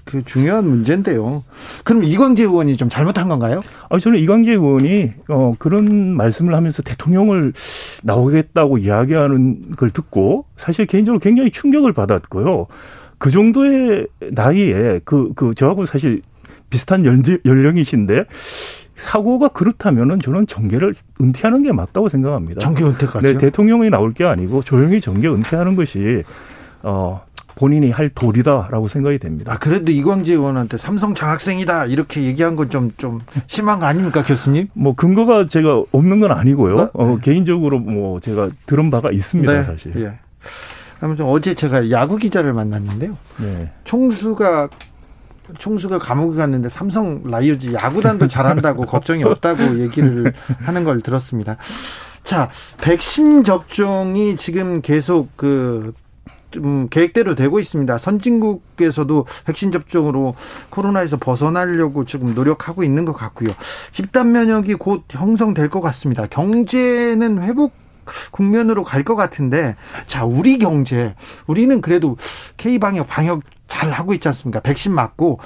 그 중요한 문제인데요. 그럼 이광재 의원이 좀 잘못한 건가요? 아, 저는 이광재 의원이 어, 그런 말씀을 하면서 대통령을 나오겠다고 이야기하는 걸 듣고 사실 개인적으로 굉장히 충격을 받았고요. 그 정도의 나이에 그, 그, 저하고 사실 비슷한 연령이신데 사고가 그렇다면은 저는 정계를 은퇴하는 게 맞다고 생각합니다. 정계 은퇴까지? 네, 대통령이 나올 게 아니고 조용히 정계 은퇴하는 것이 어 본인이 할 도리다라고 생각이 됩니다. 아, 그래도 이광재 의원한테 삼성 장학생이다 이렇게 얘기한 건좀좀 심한 거 아닙니까, 교수님? 뭐 근거가 제가 없는 건 아니고요. 네. 어, 개인적으로 뭐 제가 들은 바가 있습니다, 네. 사실. 예. 아무튼 어제 제가 야구 기자를 만났는데요. 네. 총수가 총수가 감옥에 갔는데 삼성 라이오즈 야구단도 잘한다고 걱정이 없다고 얘기를 하는 걸 들었습니다. 자, 백신 접종이 지금 계속 그, 좀 계획대로 되고 있습니다. 선진국에서도 백신 접종으로 코로나에서 벗어나려고 지금 노력하고 있는 것 같고요. 집단 면역이 곧 형성될 것 같습니다. 경제는 회복 국면으로 갈 것 같은데 자 우리 경제 우리는 그래도 K 방역 방역 잘 하고 있지 않습니까? 백신 맞고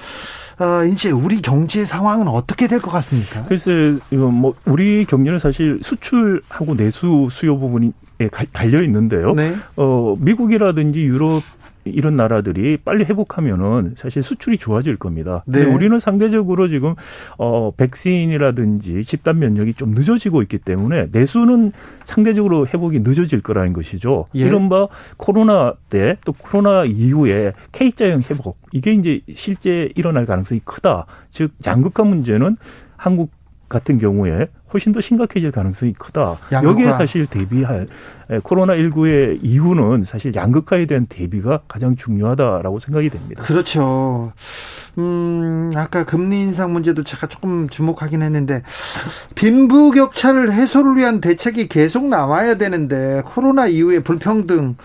어, 이제 우리 경제 상황은 어떻게 될 것 같습니까? 글쎄, 이거 뭐 우리 경제는 사실 수출하고 내수 수요 부분이 달려 있는데요. 네. 어, 미국이라든지 유럽 이런 나라들이 빨리 회복하면은 사실 수출이 좋아질 겁니다. 네. 근데 우리는 상대적으로 지금 어 백신이라든지 집단 면역이 좀 늦어지고 있기 때문에 내수는 상대적으로 회복이 늦어질 거라는 것이죠. 예. 이른바 코로나 때 또 코로나 이후에 K자형 회복 이게 이제 실제 일어날 가능성이 크다. 즉 양극화 문제는 한국 같은 경우에 훨씬 더 심각해질 가능성이 크다. 양극화. 여기에 사실 대비할 코로나 19의 이유는 사실 양극화에 대한 대비가 가장 중요하다라고 생각이 됩니다. 그렇죠. 음, 아까 금리 인상 문제도 제가 조금 주목하긴 했는데 빈부격차를 해소를 위한 대책이 계속 나와야 되는데 코로나 이후에 불평등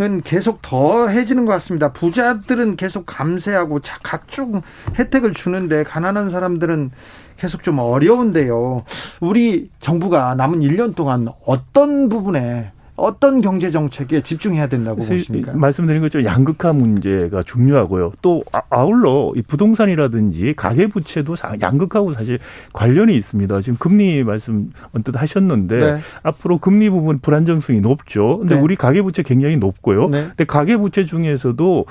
은 계속 더해지는 것 같습니다. 부자들은 계속 감세하고 각종 혜택을 주는데 가난한 사람들은 계속 좀 어려운데요. 우리 정부가 남은 1년 동안 어떤 부분에 어떤 경제 정책에 집중해야 된다고 보십니까? 말씀드린 것처럼 양극화 문제가 중요하고요. 또 아, 아울러 이 부동산이라든지 가계 부채도 양극화하고 사실 관련이 있습니다. 지금 금리 말씀 언뜻 하셨는데 네. 앞으로 금리 부분 불안정성이 높죠. 근데 네. 우리 가계 부채 굉장히 높고요. 네. 근데 가계 부채 중에서도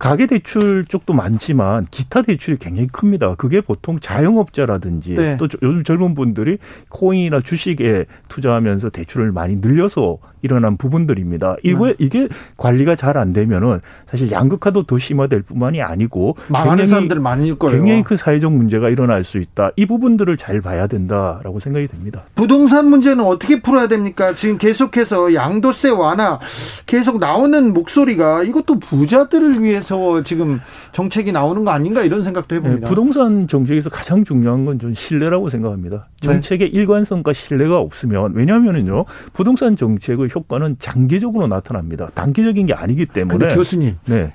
가계 대출 쪽도 많지만 기타 대출이 굉장히 큽니다. 그게 보통 자영업자라든지 네. 또 요즘 젊은 분들이 코인이나 주식에 투자하면서 대출을 많이 늘려서 일어난 부분들입니다. 이거 네. 이게 관리가 잘 안 되면은 사실 양극화도 더 심화될 뿐만이 아니고 망하는 사람들 많을 거예요. 굉장히 큰 사회적 문제가 일어날 수 있다. 이 부분들을 잘 봐야 된다라고 생각이 됩니다. 부동산 문제는 어떻게 풀어야 됩니까? 지금 계속해서 양도세 완화 계속 나오는 목소리가 이것도 부자들을 위해서 지금 정책이 나오는 거 아닌가 이런 생각도 해봅니다. 네, 부동산 정책에서 가장 중요한 건좀 신뢰라고 생각합니다. 네. 정책의 네. 일관성과 신뢰가 없으면 왜냐하면은요 부동산 정책을 효과는 장기적으로 나타납니다. 단기적인 게 아니기 때문에. 교수님. 네.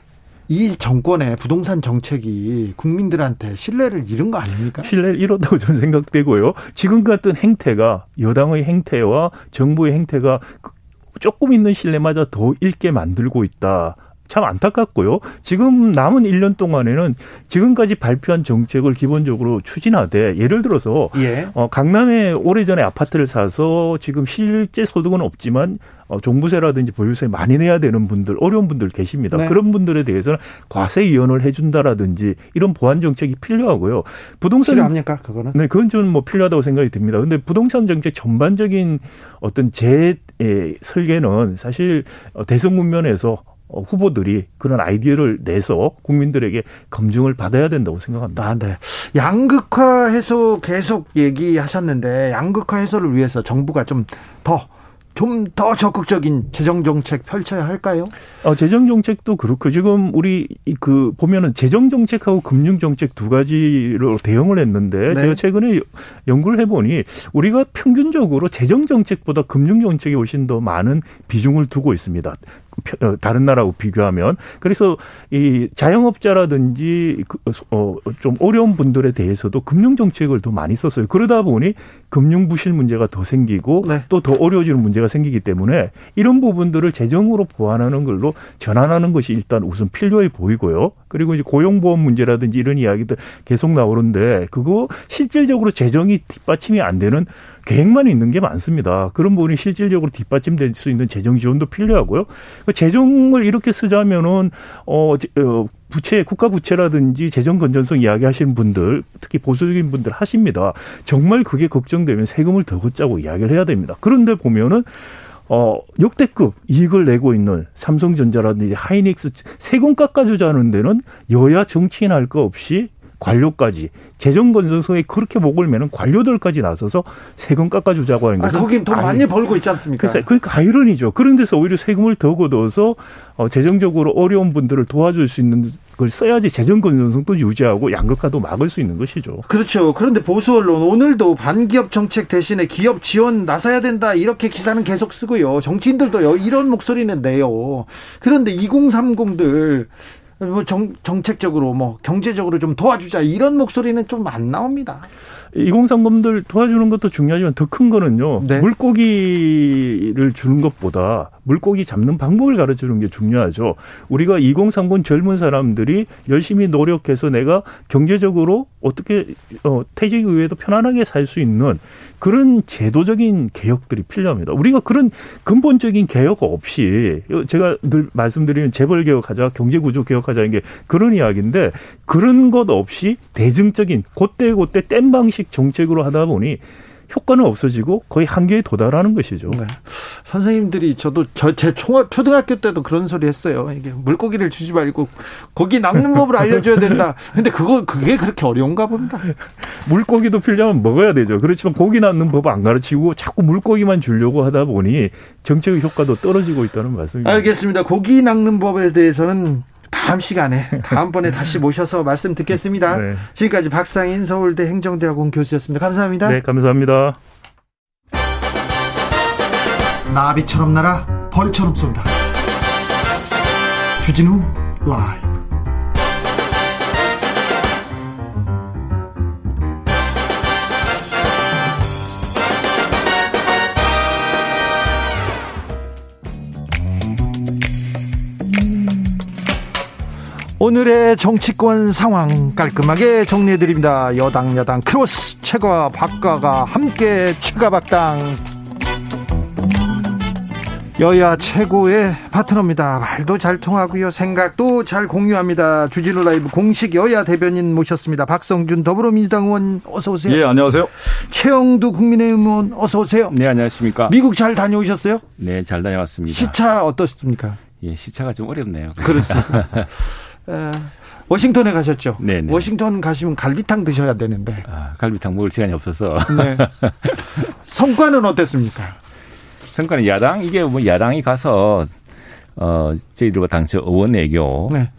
이 정권의 부동산 정책이 국민들한테 신뢰를 잃은 거 아닙니까? 신뢰를 잃었다고 저는 생각되고요. 지금 같은 행태가 여당의 행태와 정부의 행태가 조금 있는 신뢰마저 더 잃게 만들고 있다. 참 안타깝고요. 지금 남은 1년 동안에는 지금까지 발표한 정책을 기본적으로 추진하되 예를 들어서 예. 어, 강남에 오래전에 아파트를 사서 지금 실제 소득은 없지만 어, 종부세라든지 보유세 많이 내야 되는 분들 어려운 분들 계십니다. 네. 그런 분들에 대해서는 과세 이연을 해준다라든지 이런 보완 정책이 필요하고요. 부동산 필요합니까 그거는? 네, 그건 좀 뭐 필요하다고 생각이 듭니다. 근데 부동산 정책 전반적인 어떤 재 설계는 사실 대선 국면에서 어, 후보들이 그런 아이디어를 내서 국민들에게 검증을 받아야 된다고 생각합니다. 아, 네. 양극화 해소 계속 얘기하셨는데 양극화 해소를 위해서 정부가 좀 더 좀더 적극적인 재정 정책 펼쳐야 할까요? 어, 재정 정책도 그렇고 지금 우리 그 보면은 재정 정책하고 금융 정책 두 가지로 대응을 했는데 네. 제가 최근에 연구를 해보니 우리가 평균적으로 재정 정책보다 금융 정책에 훨씬 더 많은 비중을 두고 있습니다. 어, 다른 나라하고 비교하면 그래서 이 자영업자라든지 그, 어, 좀 어려운 분들에 대해서도 금융 정책을 더 많이 썼어요. 그러다 보니 금융 부실 문제가 더 생기고 네. 또더 어려워지는 문제가 생기기 때문에 이런 부분들을 재정으로 보완하는 걸로 전환하는 것이 일단 우선 필요해 보이고요. 그리고 이제 고용보험 문제라든지 이런 이야기들 계속 나오는데 그거 실질적으로 재정이 뒷받침이 안 되는 계획만 있는 게 많습니다. 그런 부분이 실질적으로 뒷받침될 수 있는 재정 지원도 필요하고요. 그 재정을 이렇게 쓰자면은 어, 어 부채, 국가 부채라든지 재정 건전성 이야기하시는 분들, 특히 보수적인 분들 하십니다. 정말 그게 걱정되면 세금을 더 걷자고 이야기를 해야 됩니다. 그런데 보면은 어, 역대급 이익을 내고 있는 삼성전자라든지 하이닉스 세금 깎아주자는 데는 여야 정치인 할 거 없이 관료까지 재정 건전성에 그렇게 목을 매는 관료들까지 나서서 세금 깎아주자고 하는 것은 아, 거긴 돈 많이 벌고 있지 않습니까? 글쎄, 그러니까 아이러니죠. 그런 데서 오히려 세금을 더 걷어서 어, 재정적으로 어려운 분들을 도와줄 수 있는 걸 써야지 재정 건전성도 유지하고 양극화도 막을 수 있는 것이죠. 그렇죠. 그런데 보수 언론 오늘도 반기업 정책 대신에 기업 지원 나서야 된다 이렇게 기사는 계속 쓰고요. 정치인들도 이런 목소리는 내요. 그런데 2030들 뭐 정, 정책적으로 뭐 경제적으로 좀 도와주자 이런 목소리는 좀 안 나옵니다. 2030들 도와주는 것도 중요하지만 더 큰 거는요. 네. 물고기를 주는 것보다 물고기 잡는 방법을 가르치는 게 중요하죠. 우리가 2030 젊은 사람들이 열심히 노력해서 내가 경제적으로 어떻게 어, 퇴직 이후에도 편안하게 살 수 있는 그런 제도적인 개혁들이 필요합니다. 우리가 그런 근본적인 개혁 없이 제가 늘 말씀드리는 재벌 개혁하자, 경제 구조 개혁하자는 게 그런 이야기인데 그런 것 없이 대중적인 그때 그때 땜 방식 정책으로 하다 보니 효과는 없어지고 거의 한계에 도달하는 것이죠. 네. 선생님들이 저도 저 제 초등학교 때도 그런 소리 했어요. 이게 물고기를 주지 말고 고기 낚는 법을 알려줘야 된다. 근데 그거 그게 그렇게 어려운가 봅니다. 물고기도 필요하면 먹어야 되죠. 그렇지만 고기 낚는 법 안 가르치고 자꾸 물고기만 주려고 하다 보니 정책 효과도 떨어지고 있다는 말씀입니다. 알겠습니다. 고기 낚는 법에 대해서는 다음 시간에 다음번에 다시 모셔서 말씀 듣겠습니다. 네. 지금까지 박상인 서울대 행정대학원 교수였습니다. 감사합니다. 네, 감사합니다. 나비처럼 날아 벌처럼 쏜다. 주진우 라이브. 오늘의 정치권 상황 깔끔하게 정리해드립니다. 여당 여당 크로스 최가 박가가 함께 최가박당 여야 최고의 파트너입니다. 말도 잘 통하고요. 생각도 잘 공유합니다. 주진우 라이브 공식 여야 대변인 모셨습니다. 박성준 더불어민주당 의원 어서 오세요. 예, 안녕하세요. 최형두 국민의힘 의원 어서 오세요. 네, 안녕하십니까. 미국 잘 다녀오셨어요? 네, 잘 다녀왔습니다. 시차 어떻습니까? 예, 시차가 좀 어렵네요. 그렇습니다. 워싱턴에 가셨죠? 네. 워싱턴 가시면 갈비탕 드셔야 되는데. 아, 갈비탕 먹을 시간이 없어서. 네. 성과는 어땠습니까? 성과는 야당 이게 뭐 야당이 가서 어 저희들과 당초 의원 외교 네.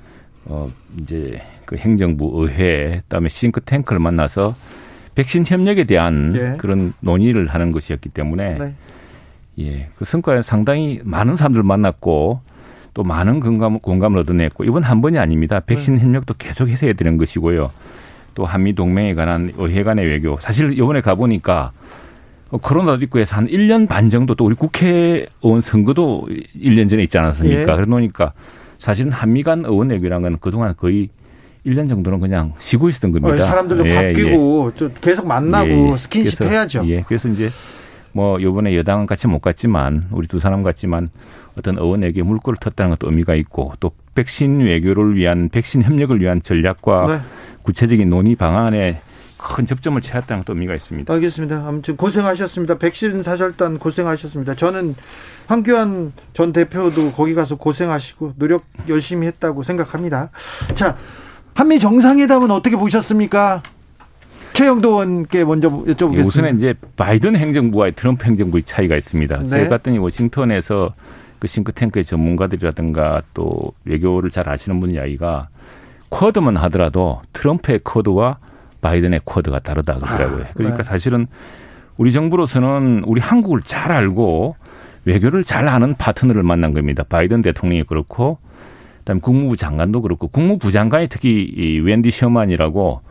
어 이제 그 행정부 의회 그다음에 싱크탱크를 만나서 백신 협력에 대한 예. 그런 논의를 하는 것이었기 때문에 네. 예, 그 성과는 상당히 많은 사람들 만났고 또 많은 공감, 공감을 얻어냈고 이번 한 번이 아닙니다. 백신 네. 협력도 계속 해서 해야 되는 것이고요. 또 한미 동맹에 관한 의회 간의 외교 사실 이번에 가보니까 코로나도 있고 해서 한 1년 반 정도 또 우리 국회의원 선거도 1년 전에 있지 않았습니까? 예. 그러다 보니까 사실은 한미 간 의원 외교란 건 그동안 거의 1년 정도는 그냥 쉬고 있었던 겁니다. 어, 사람들도 예, 바뀌고 예. 계속 만나고 예, 예. 스킨십 그래서, 해야죠. 예. 그래서 이제 뭐 요번에 여당은 같이 못 갔지만 우리 두 사람 같지만 어떤 의원에게 물꼬를 텄다는 것도 의미가 있고 또 백신 외교를 위한 백신 협력을 위한 전략과 네. 구체적인 논의 방안에 큰 접점을 찾았다는 것도 의미가 있습니다. 알겠습니다. 아무튼 고생하셨습니다. 백신 사절단 고생하셨습니다. 저는 황교안 전 대표도 거기 가서 고생하시고 노력 열심히 했다고 생각합니다. 자, 한미 정상회담은 어떻게 보셨습니까? 최영도 의원께 먼저 여쭤보겠습니다. 예, 우선 이제 바이든 행정부와 트럼프 행정부의 차이가 있습니다. 네. 제가 봤더니 워싱턴에서 그 싱크탱크의 전문가들이라든가 또 외교를 잘 아시는 분 이야기가 쿼드만 하더라도 트럼프의 쿼드와 바이든의 쿼드가 다르다 그러더라고요. 아, 그러니까 네. 사실은 우리 정부로서는 우리 한국을 잘 알고 외교를 잘 아는 파트너를 만난 겁니다. 바이든 대통령이 그렇고 그다음에 국무부 장관도 그렇고 국무부 장관이 특히 이 웬디 셔만이라고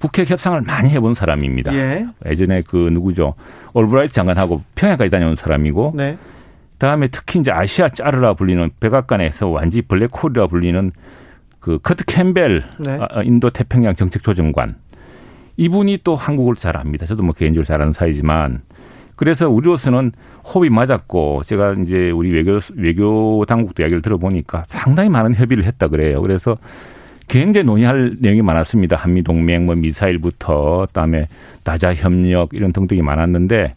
북핵 협상을 많이 해본 사람입니다. 예. 예전에 그 누구죠 올브라이트 장관하고 평양까지 다녀온 사람이고 네. 다음에 특히 이제 아시아 짜르라 불리는 백악관에서 완전히 블랙홀이라 불리는 그 커트 캠벨 네. 아, 아, 인도 태평양 정책 조정관 이분이 또 한국을 잘 압니다. 저도 뭐 개인적으로 잘 아는 사이지만 그래서 우리로서는 호흡이 맞았고 제가 이제 우리 외교 외교 당국도 이야기를 들어보니까 상당히 많은 협의를 했다 그래요. 그래서 굉장히 논의할 내용이 많았습니다. 한미 동맹, 뭐 미사일부터 그다음에 다자 협력 이런 등등이 많았는데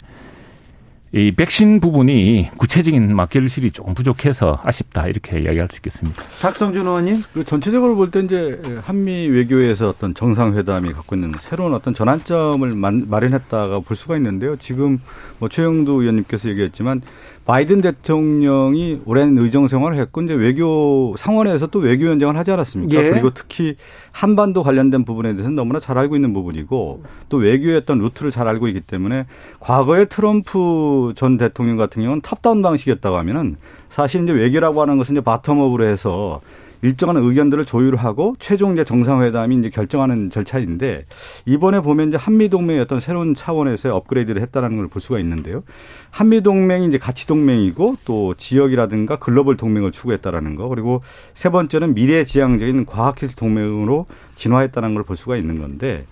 이 백신 부분이 구체적인 막 결실이 조금 부족해서 아쉽다 이렇게 이야기할 수 있겠습니다. 박성준 의원님, 전체적으로 볼 때 이제 한미 외교에서 어떤 정상회담이 갖고 있는 새로운 어떤 전환점을 마련했다가 볼 수가 있는데요. 지금 뭐 최형두 의원님께서 얘기했지만 바이든 대통령이 오랜 의정 생활을 했고 이제 외교 상원에서 또 외교위원장을 하지 않았습니까? 예. 그리고 특히 한반도 관련된 부분에 대해서는 너무나 잘 알고 있는 부분이고 또 외교의 어떤 루트를 잘 알고 있기 때문에 과거에 트럼프 전 대통령 같은 경우는 top-down 방식이었다고 하면은 사실 이제 외교라고 하는 것은 이제 bottom-up으로 해서 일정한 의견들을 조율하고 최종 이제 정상회담이 이제 결정하는 절차인데 이번에 보면 이제 한미 동맹의 어떤 새로운 차원에서의 업그레이드를 했다는 걸 볼 수가 있는데요. 한미 동맹이 이제 가치 동맹이고 또 지역이라든가 글로벌 동맹을 추구했다라는 거 그리고 세 번째는 미래 지향적인 과학기술 동맹으로 진화했다는 걸 볼 수가 있는 건데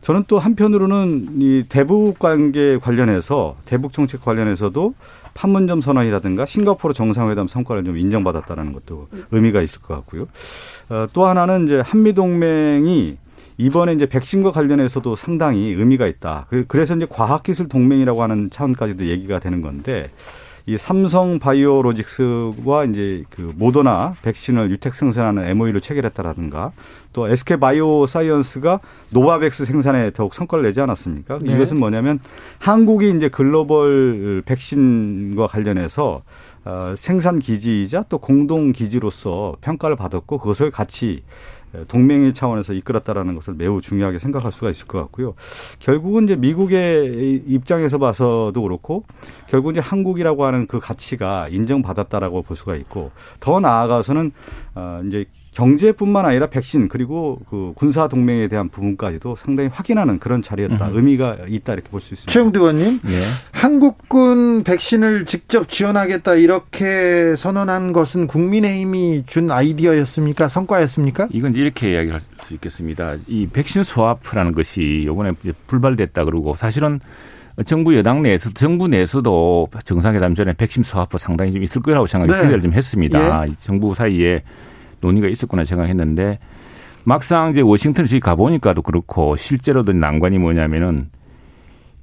저는 또 한편으로는 이 대북 관계 관련해서 대북 정책 관련해서도 판문점 선언이라든가 싱가포르 정상회담 성과를 좀 인정받았다는 것도 의미가 있을 것 같고요. 어, 또 하나는 이제 한미 동맹이 이번에 이제 백신과 관련해서도 상당히 의미가 있다. 그래서 이제 과학기술 동맹이라고 하는 차원까지도 얘기가 되는 건데 이 삼성 바이오로직스와 이제 그 모더나 백신을 위탁 생산하는 MOU를 체결했다라든가 또 SK 바이오 사이언스가 노바백스 생산에 더욱 성과를 내지 않았습니까? 네. 이것은 뭐냐면 한국이 이제 글로벌 백신과 관련해서 어, 생산 기지이자 또 공동 기지로서 평가를 받았고 그것을 같이 동맹의 차원에서 이끌었다라는 것을 매우 중요하게 생각할 수가 있을 것 같고요. 결국은 이제 미국의 입장에서 봐서도 그렇고 결국 이제 한국이라고 하는 그 가치가 인정받았다라고 볼 수가 있고 더 나아가서는 어 이제 경제뿐만 아니라 백신 그리고 그 군사 동맹에 대한 부분까지도 상당히 확인하는 그런 자리였다. 음. 의미가 있다 이렇게 볼 수 있습니다. 최영두 의원님, 네. 한국군 백신을 직접 지원하겠다 이렇게 선언한 것은 국민의힘이 준 아이디어였습니까? 성과였습니까? 이건 이렇게 이야기할 수 있겠습니다. 이 백신 스와프라는 것이 이번에 불발됐다 그러고 사실은 정부 여당 내에서 정부 내에서도 정상회담 전에 백신 스와프 상당히 좀 있을 거라고 생각이 네. 기대를 좀 했습니다. 예. 정부 사이에 논의가 있었구나 생각했는데 막상 이제 워싱턴에 저희 가보니까도 그렇고 실제로도 난관이 뭐냐면은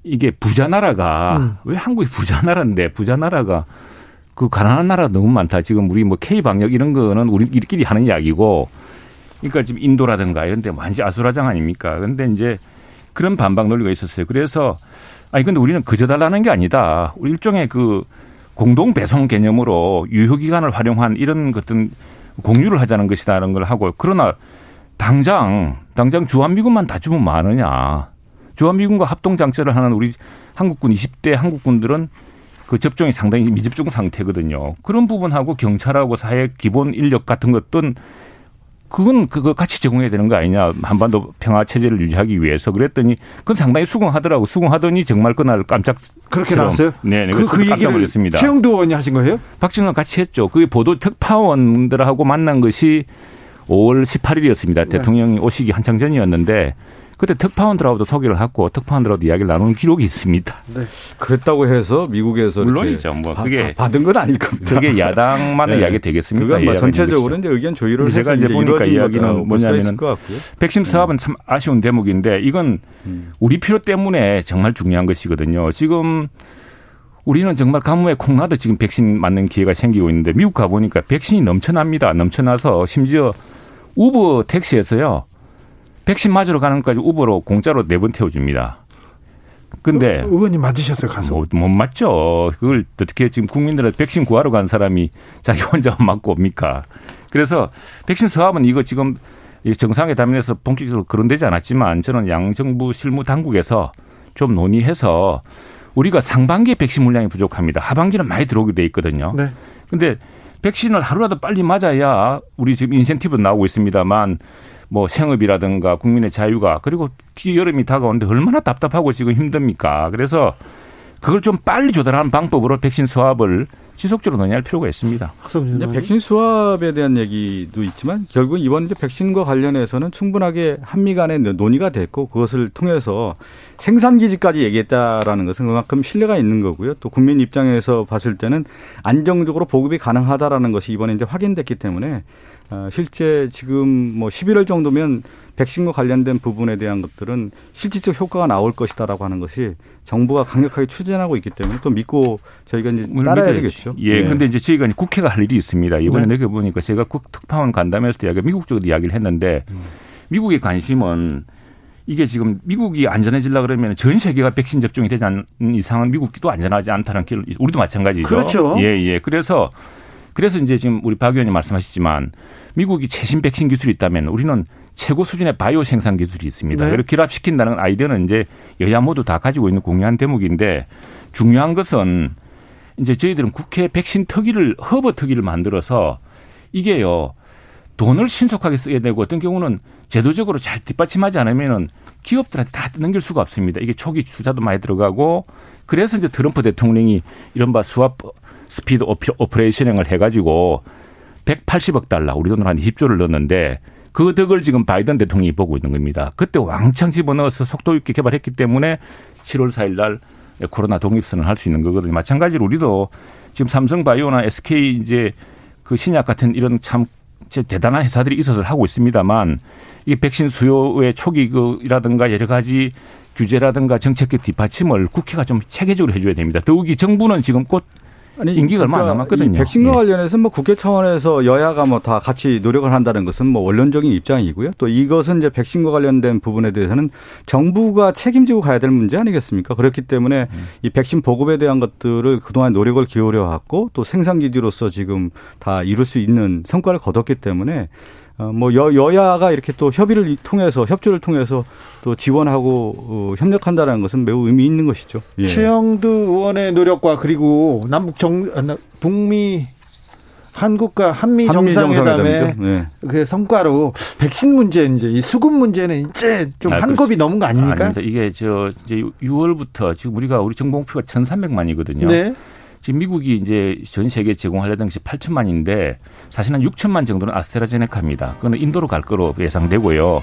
이게 부자 나라가 음. 왜 한국이 부자 나라인데 부자 나라가 그 가난한 나라 너무 많다. 지금 우리 뭐 K 방역 이런 거는 우리끼리 하는 이야기고 그러니까 지금 인도라든가 이런 데 완전 아수라장 아닙니까? 근데 이제 그런 반박 논리가 있었어요. 그래서 아니 근데 우리는 그저 달라는 게 아니다. 우리 일종의 그 공동 배송 개념으로 유효 기간을 활용한 이런 것들 공유를 하자는 것이다라는 걸 하고 그러나 당장 당장 주한미군만 다 주면 많으냐. 주한미군과 합동 장치를 하는 우리 한국군 20대 한국군들은 그 접종이 상당히 미접종 상태거든요. 그런 부분하고 경찰하고 사회 기본 인력 같은 것들은 그건 그거 같이 제공해야 되는 거 아니냐 한반도 평화 체제를 유지하기 위해서 그랬더니 그건 상당히 수긍하더라고 수긍하더니 정말 그날 깜짝 그렇게 나왔어요? 네, 네 그, 그 깜짝 놀랐습니다. 최영도 의원이 하신 거예요? 박진원 같이 했죠. 그 보도 특파원들하고 만난 것이 5월 18일이었습니다. 네. 대통령이 오시기 한창 전이었는데 그때 특파원들하고도 소개를 하고 특파원들하고도 이야기를 나누는 기록이 있습니다. 네. 그랬다고 해서 미국에서 물론이죠. 뭐 그게 받은 건 아닐 겁니다. 그게 야당만의 네. 이야기 되겠습니까? 그건 뭐 전체적으로 이제 의견 조율을 제가 이제 보니까 이야기는 뭐냐면은 백신 네. 사업은 참 아쉬운 대목인데 이건 음. 우리 필요 때문에 정말 중요한 것이거든요. 지금 우리는 정말 가뭄에 콩나도 지금 백신 맞는 기회가 생기고 있는데 미국 가보니까 백신이 넘쳐납니다. 넘쳐나서 심지어 우버 택시에서요. 백신 맞으러 가는 것까지 우버로 공짜로 네 번 태워줍니다. 근데 어, 의원님 맞으셨어요 가서 못, 못 맞죠. 그걸 어떻게 지금 국민들은 백신 구하러 간 사람이 자기 혼자 맞고 옵니까? 그래서 백신 사업은 이거 지금 정상회담에서 본격적으로 거론되지 않았지만 저는 양정부 실무 당국에서 좀 논의해서 우리가 상반기에 백신 물량이 부족합니다. 하반기는 많이 들어오게 돼 있거든요. 네. 근데 백신을 하루라도 빨리 맞아야 우리 지금 인센티브 나오고 있습니다만 뭐 생업이라든가 국민의 자유가 그리고 여름이 다가오는데 얼마나 답답하고 지금 힘듭니까? 그래서 그걸 좀 빨리 조달하는 방법으로 백신 수합을 지속적으로 논의할 필요가 있습니다. 이제 백신 수합에 대한 얘기도 있지만 결국 이번 이제 백신과 관련해서는 충분하게 한미 간의 논의가 됐고 그것을 통해서 생산 기지까지 얘기했다라는 것은 그만큼 신뢰가 있는 거고요. 또 국민 입장에서 봤을 때는 안정적으로 보급이 가능하다라는 것이 이번에 이제 확인됐기 때문에 어, 실제 지금 뭐 11월 정도면 백신과 관련된 부분에 대한 것들은 실질적 효과가 나올 것이다라고 하는 것이 정부가 강력하게 추진하고 있기 때문에 또 믿고 저희가 이제 따라야 되겠죠. 예. 네. 근데 이제 저희가 국회가 할 일이 있습니다. 이번에 네. 보니까 제가 국 특파원 간담회에서도 이야기 미국 쪽으로 이야기를 했는데 음. 미국의 관심은 이게 지금 미국이 안전해질라 그러면 전 세계가 백신 접종이 되지 않는 이상은 미국이 또 안전하지 않다는 길 우리도 마찬가지죠. 그렇죠. 예, 예. 그래서 그래서 이제 지금 우리 박 의원님 말씀하셨지만 미국이 최신 백신 기술이 있다면 우리는 최고 수준의 바이오 생산 기술이 있습니다. 네. 그리고 결합시킨다는 아이디어는 이제 여야 모두 다 가지고 있는 공유한 대목인데 중요한 것은 이제 저희들은 국회 백신 특위를 허브 특위를 만들어서 이게요 돈을 신속하게 써야 되고 어떤 경우는 제도적으로 잘 뒷받침하지 않으면은 기업들한테 다 넘길 수가 없습니다. 이게 초기 투자도 많이 들어가고 그래서 이제 트럼프 대통령이 이른바 warp speed operation을 해가지고 180억 달러, 우리 돈으로 한 20조를 넣었는데 그 덕을 지금 바이든 대통령이 보고 있는 겁니다. 그때 왕창 집어넣어서 속도 있게 개발했기 때문에 7월 4일 날 코로나 독립선언을 할 수 있는 거거든요. 마찬가지로 우리도 지금 삼성 바이오나 SK 이제 그 신약 같은 이런 참 대단한 회사들이 있어서 하고 있습니다만 이 백신 수요의 초기이라든가 여러 가지 규제라든가 정책의 뒷받침을 국회가 좀 체계적으로 해줘야 됩니다. 더욱이 정부는 지금 곧 아니, 임기가 얼마 안 남았거든요. 백신과 예. 관련해서 뭐 국회 차원에서 여야가 뭐 다 같이 노력을 한다는 것은 뭐 원론적인 입장이고요. 또 이것은 이제 백신과 관련된 부분에 대해서는 정부가 책임지고 가야 될 문제 아니겠습니까? 그렇기 때문에 음. 이 백신 보급에 대한 것들을 그동안 노력을 기울여 왔고 또 생산 기지로서 지금 다 이룰 수 있는 성과를 거뒀기 때문에 어, 뭐 여, 여야가 이렇게 또 협의를 통해서 협조를 통해서 또 지원하고 어, 협력한다는 것은 매우 의미 있는 것이죠. 예. 최영두 의원의 노력과 그리고 남북 정 아, 북미 한국과 한미, 한미 정상회담의 네. 그 성과로 백신 문제 이제 이 수급 문제는 이제 좀 아, 한급이 넘은 거 아닙니까? 아닙니다. 이게 저 이제 6월부터 지금 우리가 우리 정보 목표가 1,300만이거든요. 네. 지금 미국이 이제 전 세계에 제공하려던 것이 8천만인데 사실은 6천만 정도는 아스트라제네카입니다. 그거는 인도로 갈 거로 예상되고요.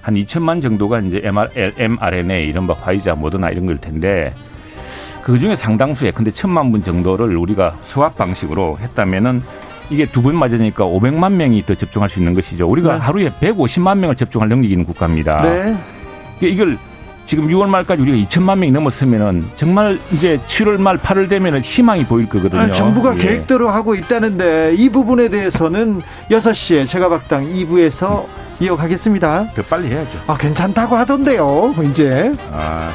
한 2천만 정도가 이제 MR, mRNA 이런 바 화이자 모더나 이런 걸 텐데 그 중에 상당수의 근데 천만 분 정도를 우리가 수학 방식으로 했다면은 이게 두 번 맞으니까 500만 명이 더 접종할 수 있는 것이죠. 우리가 네. 하루에 150만 명을 접종할 능력이 있는 국가입니다. 네. 이걸 지금 6월 말까지 우리가 2천만 명이 넘었으면은 정말 이제 7월 말 8월 되면은 희망이 보일 거거든요. 아니, 정부가 예. 계획대로 하고 있다는데 이 부분에 대해서는 6시에 제가박당 2부에서 이어가겠습니다. 그 빨리 해야죠. 아, 괜찮다고 하던데요. 이제. 아.